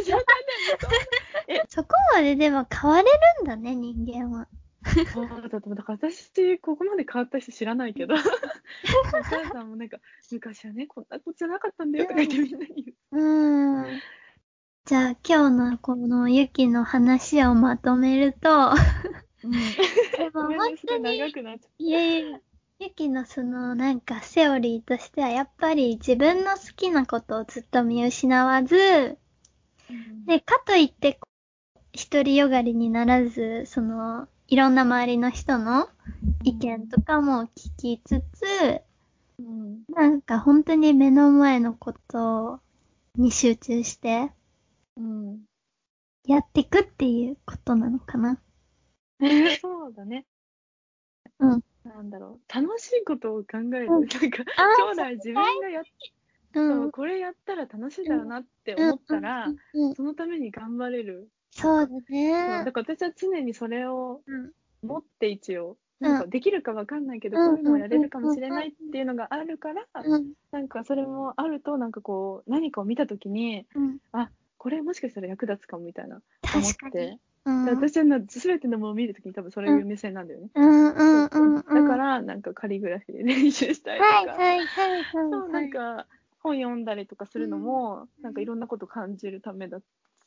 [SPEAKER 2] そこまででも変われるんだね、人間は。
[SPEAKER 3] そうだとだから私ここまで変わった人知らないけどお母さんもなんか昔はねこんなことじゃなかったんだよとか言ってみんなに言う
[SPEAKER 2] うーん。じゃあ、今日のこのユキの話をまとめると、でも
[SPEAKER 3] ごめん
[SPEAKER 2] 本
[SPEAKER 3] ねすごい
[SPEAKER 2] 当に、
[SPEAKER 3] 長くなっちゃっ
[SPEAKER 2] いやいや、ユキのそのなんかセオリーとしてはやっぱり自分の好きなことをずっと見失わず、
[SPEAKER 3] た、うん。
[SPEAKER 2] で、かといって、独りよがりにならず、その、いろんな周りの人の意見とかも聞きつつ、
[SPEAKER 3] うん。
[SPEAKER 2] なんか本当に目の前のことに集中して
[SPEAKER 3] うん。
[SPEAKER 2] やっていくっていうことなのかな。
[SPEAKER 3] そうだね。
[SPEAKER 2] うん。
[SPEAKER 3] なんだろう。楽しいことを考える。
[SPEAKER 2] うん
[SPEAKER 3] なんか、
[SPEAKER 2] あ
[SPEAKER 3] 将来自分がやっ、
[SPEAKER 2] う。
[SPEAKER 3] そうんこれやったら楽しいだろうなって思ったら、そのために頑張れる。
[SPEAKER 2] そうだね
[SPEAKER 3] だ。から私は常にそれを
[SPEAKER 2] うん
[SPEAKER 3] 持って一応、
[SPEAKER 2] うん
[SPEAKER 3] なんかできるかわかんないけど、
[SPEAKER 2] うん
[SPEAKER 3] こういうのをやれるかもしれないっていうのがあるから、
[SPEAKER 2] うん
[SPEAKER 3] なんかそれもあると、なんかこう、何かを見たときに、
[SPEAKER 2] うん。
[SPEAKER 3] これもしかしたら役立つかもみたいな思っ
[SPEAKER 2] 確かに。
[SPEAKER 3] て、私は全てのものを見るときに多分そういう目線なんだよね。
[SPEAKER 2] うんうんうんうん。
[SPEAKER 3] だから、なんかカリグラフィーで練習したりとか、
[SPEAKER 2] はいはいはいはい。
[SPEAKER 3] そうなんか本読んだりとかするのも、なんかいろんなこと感じるためだ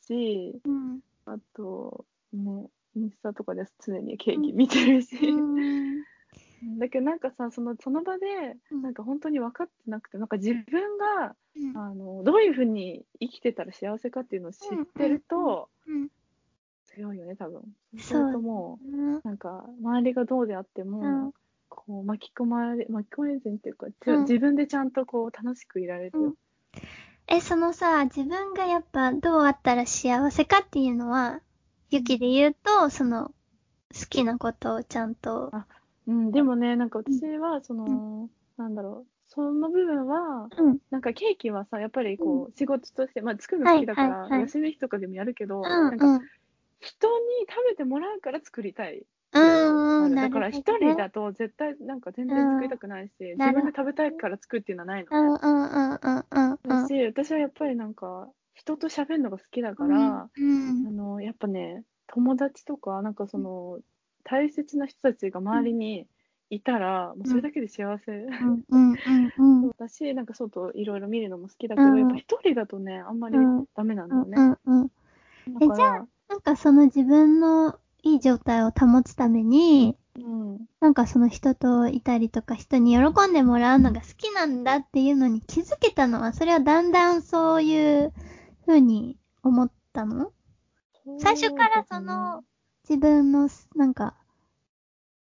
[SPEAKER 3] し、
[SPEAKER 2] うん。
[SPEAKER 3] あと、ね、インスタとかで常にケーキ見てるし、
[SPEAKER 2] うん。
[SPEAKER 3] だけどなんかさ、そのその場で、
[SPEAKER 2] うん
[SPEAKER 3] なんか本当に分かってなくて、なんか自分が、
[SPEAKER 2] うん
[SPEAKER 3] あのどういうふうに生きてたら幸せかっていうのを知ってると、
[SPEAKER 2] うん
[SPEAKER 3] 強いよね、多分。
[SPEAKER 2] そう
[SPEAKER 3] するとも
[SPEAKER 2] うん
[SPEAKER 3] う、なんか周りがどうであっても、
[SPEAKER 2] うん。
[SPEAKER 3] こう巻き込まれ巻き込まれずにっていうか、ち
[SPEAKER 2] うん。
[SPEAKER 3] 自分でちゃんとこう楽しくいられる。よ。
[SPEAKER 2] え、そのさ、自分がやっぱどうあったら幸せかっていうのは、ユキで言うと、その、好きなことをちゃんと、
[SPEAKER 3] うん、でもね、なんか私は、その、なんだろう、その部分は、
[SPEAKER 2] うん。
[SPEAKER 3] なんかケーキはさ、やっぱりこう、仕事として、まあ作るの好きだから、
[SPEAKER 2] はい。はいはい
[SPEAKER 3] 休み日とかでもやるけど、
[SPEAKER 2] うん、
[SPEAKER 3] なんか
[SPEAKER 2] うん。
[SPEAKER 3] 人に食べてもらうから作りたい。
[SPEAKER 2] うん、うん、
[SPEAKER 3] だから一人だ
[SPEAKER 2] と。
[SPEAKER 3] と絶対なんか全然作りたくないし、自
[SPEAKER 2] なるほど
[SPEAKER 3] 分で食べたいから作るっていうのはないの。
[SPEAKER 2] うん、うん、うん、うん、うん。うん
[SPEAKER 3] だし、私はやっぱりなんか、人と喋るのが好きだから、
[SPEAKER 2] うん
[SPEAKER 3] あの、やっぱね、友達とか、なんかその、大切な人たちが周りにいたら、もうそれだけで幸せ。
[SPEAKER 2] うん、うん、うん、うん。
[SPEAKER 3] だし、なんか外いろいろ見るのも好きだけど、
[SPEAKER 2] うん
[SPEAKER 3] やっぱ一人だとね、あんまり
[SPEAKER 2] うん
[SPEAKER 3] ダメなんだよね。
[SPEAKER 2] うん、うん。え
[SPEAKER 3] だから、
[SPEAKER 2] なんかその自分のいい状態を保つために、
[SPEAKER 3] うん、
[SPEAKER 2] なんかその人といたりとか人に喜んでもらうのが好きなんだっていうのに気づけたのは、それはだんだんそういう風に思ったの？最初からその、自分のなんか、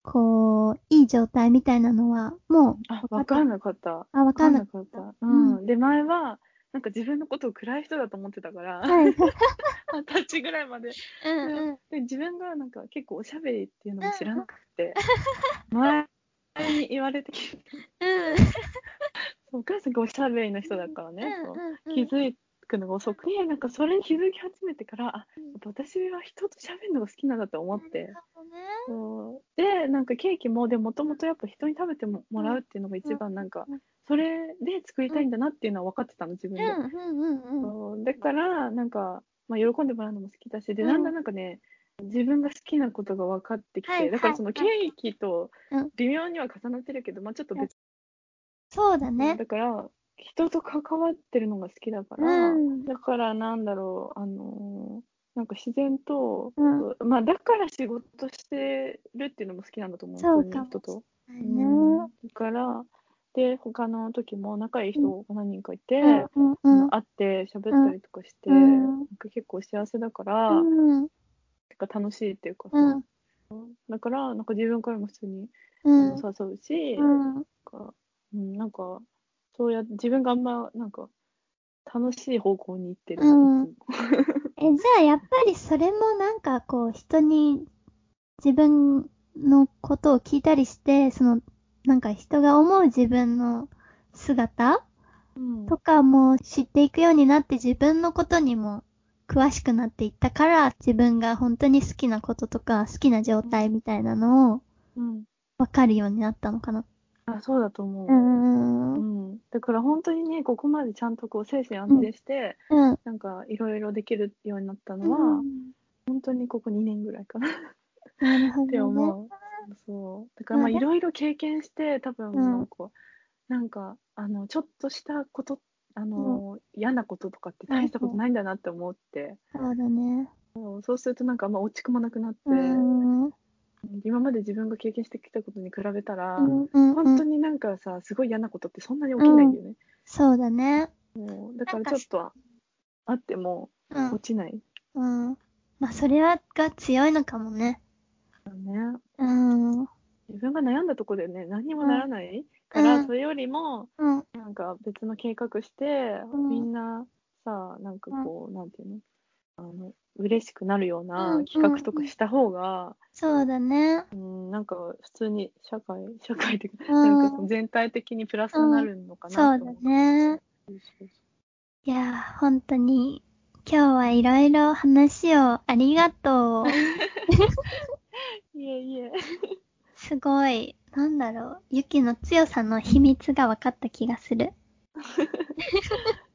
[SPEAKER 2] こう、いい状態みたいなのは、もう、
[SPEAKER 3] あ、わかんなかった。
[SPEAKER 2] あ、わかんな
[SPEAKER 3] かった。
[SPEAKER 2] う
[SPEAKER 3] うん。で、前は、なんか自分のことを暗い人だと思ってたから、
[SPEAKER 2] はい。
[SPEAKER 3] 二十歳ぐらいまで。
[SPEAKER 2] うんうん。
[SPEAKER 3] で、自分がなんか結構おしゃべりっていうのも知らなくて、前に言われてきて、お母さんがおしゃべりの人だからね、そう
[SPEAKER 2] うん。
[SPEAKER 3] 気づくのが遅くて、なんかそれに気づき始めてから、あ、やっぱ私は人と喋るのが好きなんだと思って、そうで、なんかケーキも、でもともとやっぱ人に食べてもらうっていうのが一番なんか、それで作りたいんだなっていうのは分かってたの、自分で。だから、なんか、まあ、喜んでもらうのも好きだし、で、だんだんなんかね、自分が好きなことが分かってきて、
[SPEAKER 2] はい
[SPEAKER 3] だからそのケーキと微妙には重なってるけど、まあちょっと別、
[SPEAKER 2] そうだね。
[SPEAKER 3] だから人と関わってるのが好きだから、
[SPEAKER 2] うん。
[SPEAKER 3] だからなんだろう、あのーなんか自然と、
[SPEAKER 2] う
[SPEAKER 3] まあだから仕事してるっていうのも好きなんだと思う、
[SPEAKER 2] そうか
[SPEAKER 3] 人と。
[SPEAKER 2] ね。
[SPEAKER 3] うん。だから、で、他の時も仲いい人が何人かいて、会って喋ったりとかして、
[SPEAKER 2] うん。
[SPEAKER 3] なんか結構幸せだから、
[SPEAKER 2] うん。
[SPEAKER 3] てか楽しいっていうかさ、
[SPEAKER 2] うん。
[SPEAKER 3] だからなんか自分からも普通に
[SPEAKER 2] うん。
[SPEAKER 3] 誘うし、
[SPEAKER 2] うん。
[SPEAKER 3] なんかうん、なんかそうや自分があんまなんか楽しい方向に行ってる、
[SPEAKER 2] うん。え、じゃあやっぱりそれもなんかこう人に自分のことを聞いたりして、そのなんか人が思う自分の姿
[SPEAKER 3] うん。
[SPEAKER 2] とかも知っていくようになって自分のことにも詳しくなっていったから自分が本当に好きなこととか好きな状態みたいなのを
[SPEAKER 3] うん、
[SPEAKER 2] わかるようになったのかな。
[SPEAKER 3] あそうだと思う、
[SPEAKER 2] うーん。
[SPEAKER 3] う
[SPEAKER 2] うん。
[SPEAKER 3] んだから本当にねここまでちゃんとこう精神安定して、
[SPEAKER 2] うん。
[SPEAKER 3] なんかいろいろできるようになったのは、本当にここ2年ぐらいかな
[SPEAKER 2] なるほど、ね。
[SPEAKER 3] って思う。そう。だからまあいろいろ経験して、多分
[SPEAKER 2] うん
[SPEAKER 3] なんか、なんか、あの、ちょっとしたこと、あの、嫌なこととかって大したことないんだなって思って、
[SPEAKER 2] そうだね。
[SPEAKER 3] そうそうするとなんかあんま落ち込まなくなって、今まで自分が経験してきたことに比べたら、
[SPEAKER 2] うんうん。
[SPEAKER 3] 本当になんかさ、すごい嫌なことってそんなに起きないんだよね。
[SPEAKER 2] そうだね。
[SPEAKER 3] もうだからちょっとあっても
[SPEAKER 2] うん
[SPEAKER 3] 落。ちない。
[SPEAKER 2] うん。まあ、それはが強いのかもね。
[SPEAKER 3] ね。
[SPEAKER 2] うん。うん。
[SPEAKER 3] 自分が悩んだとこでね、何にもならないから、
[SPEAKER 2] うん
[SPEAKER 3] それよりも、
[SPEAKER 2] うん。
[SPEAKER 3] なんか別の計画して、
[SPEAKER 2] うん
[SPEAKER 3] みんなさ、なんかこう、なんていうの？あの、嬉しくなるよう
[SPEAKER 2] う
[SPEAKER 3] なん企画とかした方が、
[SPEAKER 2] そうだね。
[SPEAKER 3] うん、なんか普通に社会、社会っていうか、
[SPEAKER 2] うん
[SPEAKER 3] なんか全体的にプラスになるのか
[SPEAKER 2] そうだ
[SPEAKER 3] なと思う。
[SPEAKER 2] ね。
[SPEAKER 3] そうそう
[SPEAKER 2] いやー、本当に、今日はいろいろ話をありがとう。
[SPEAKER 3] いえいえ。
[SPEAKER 2] すごい、なんだろう、ユキの強さの秘密が分かった気がする。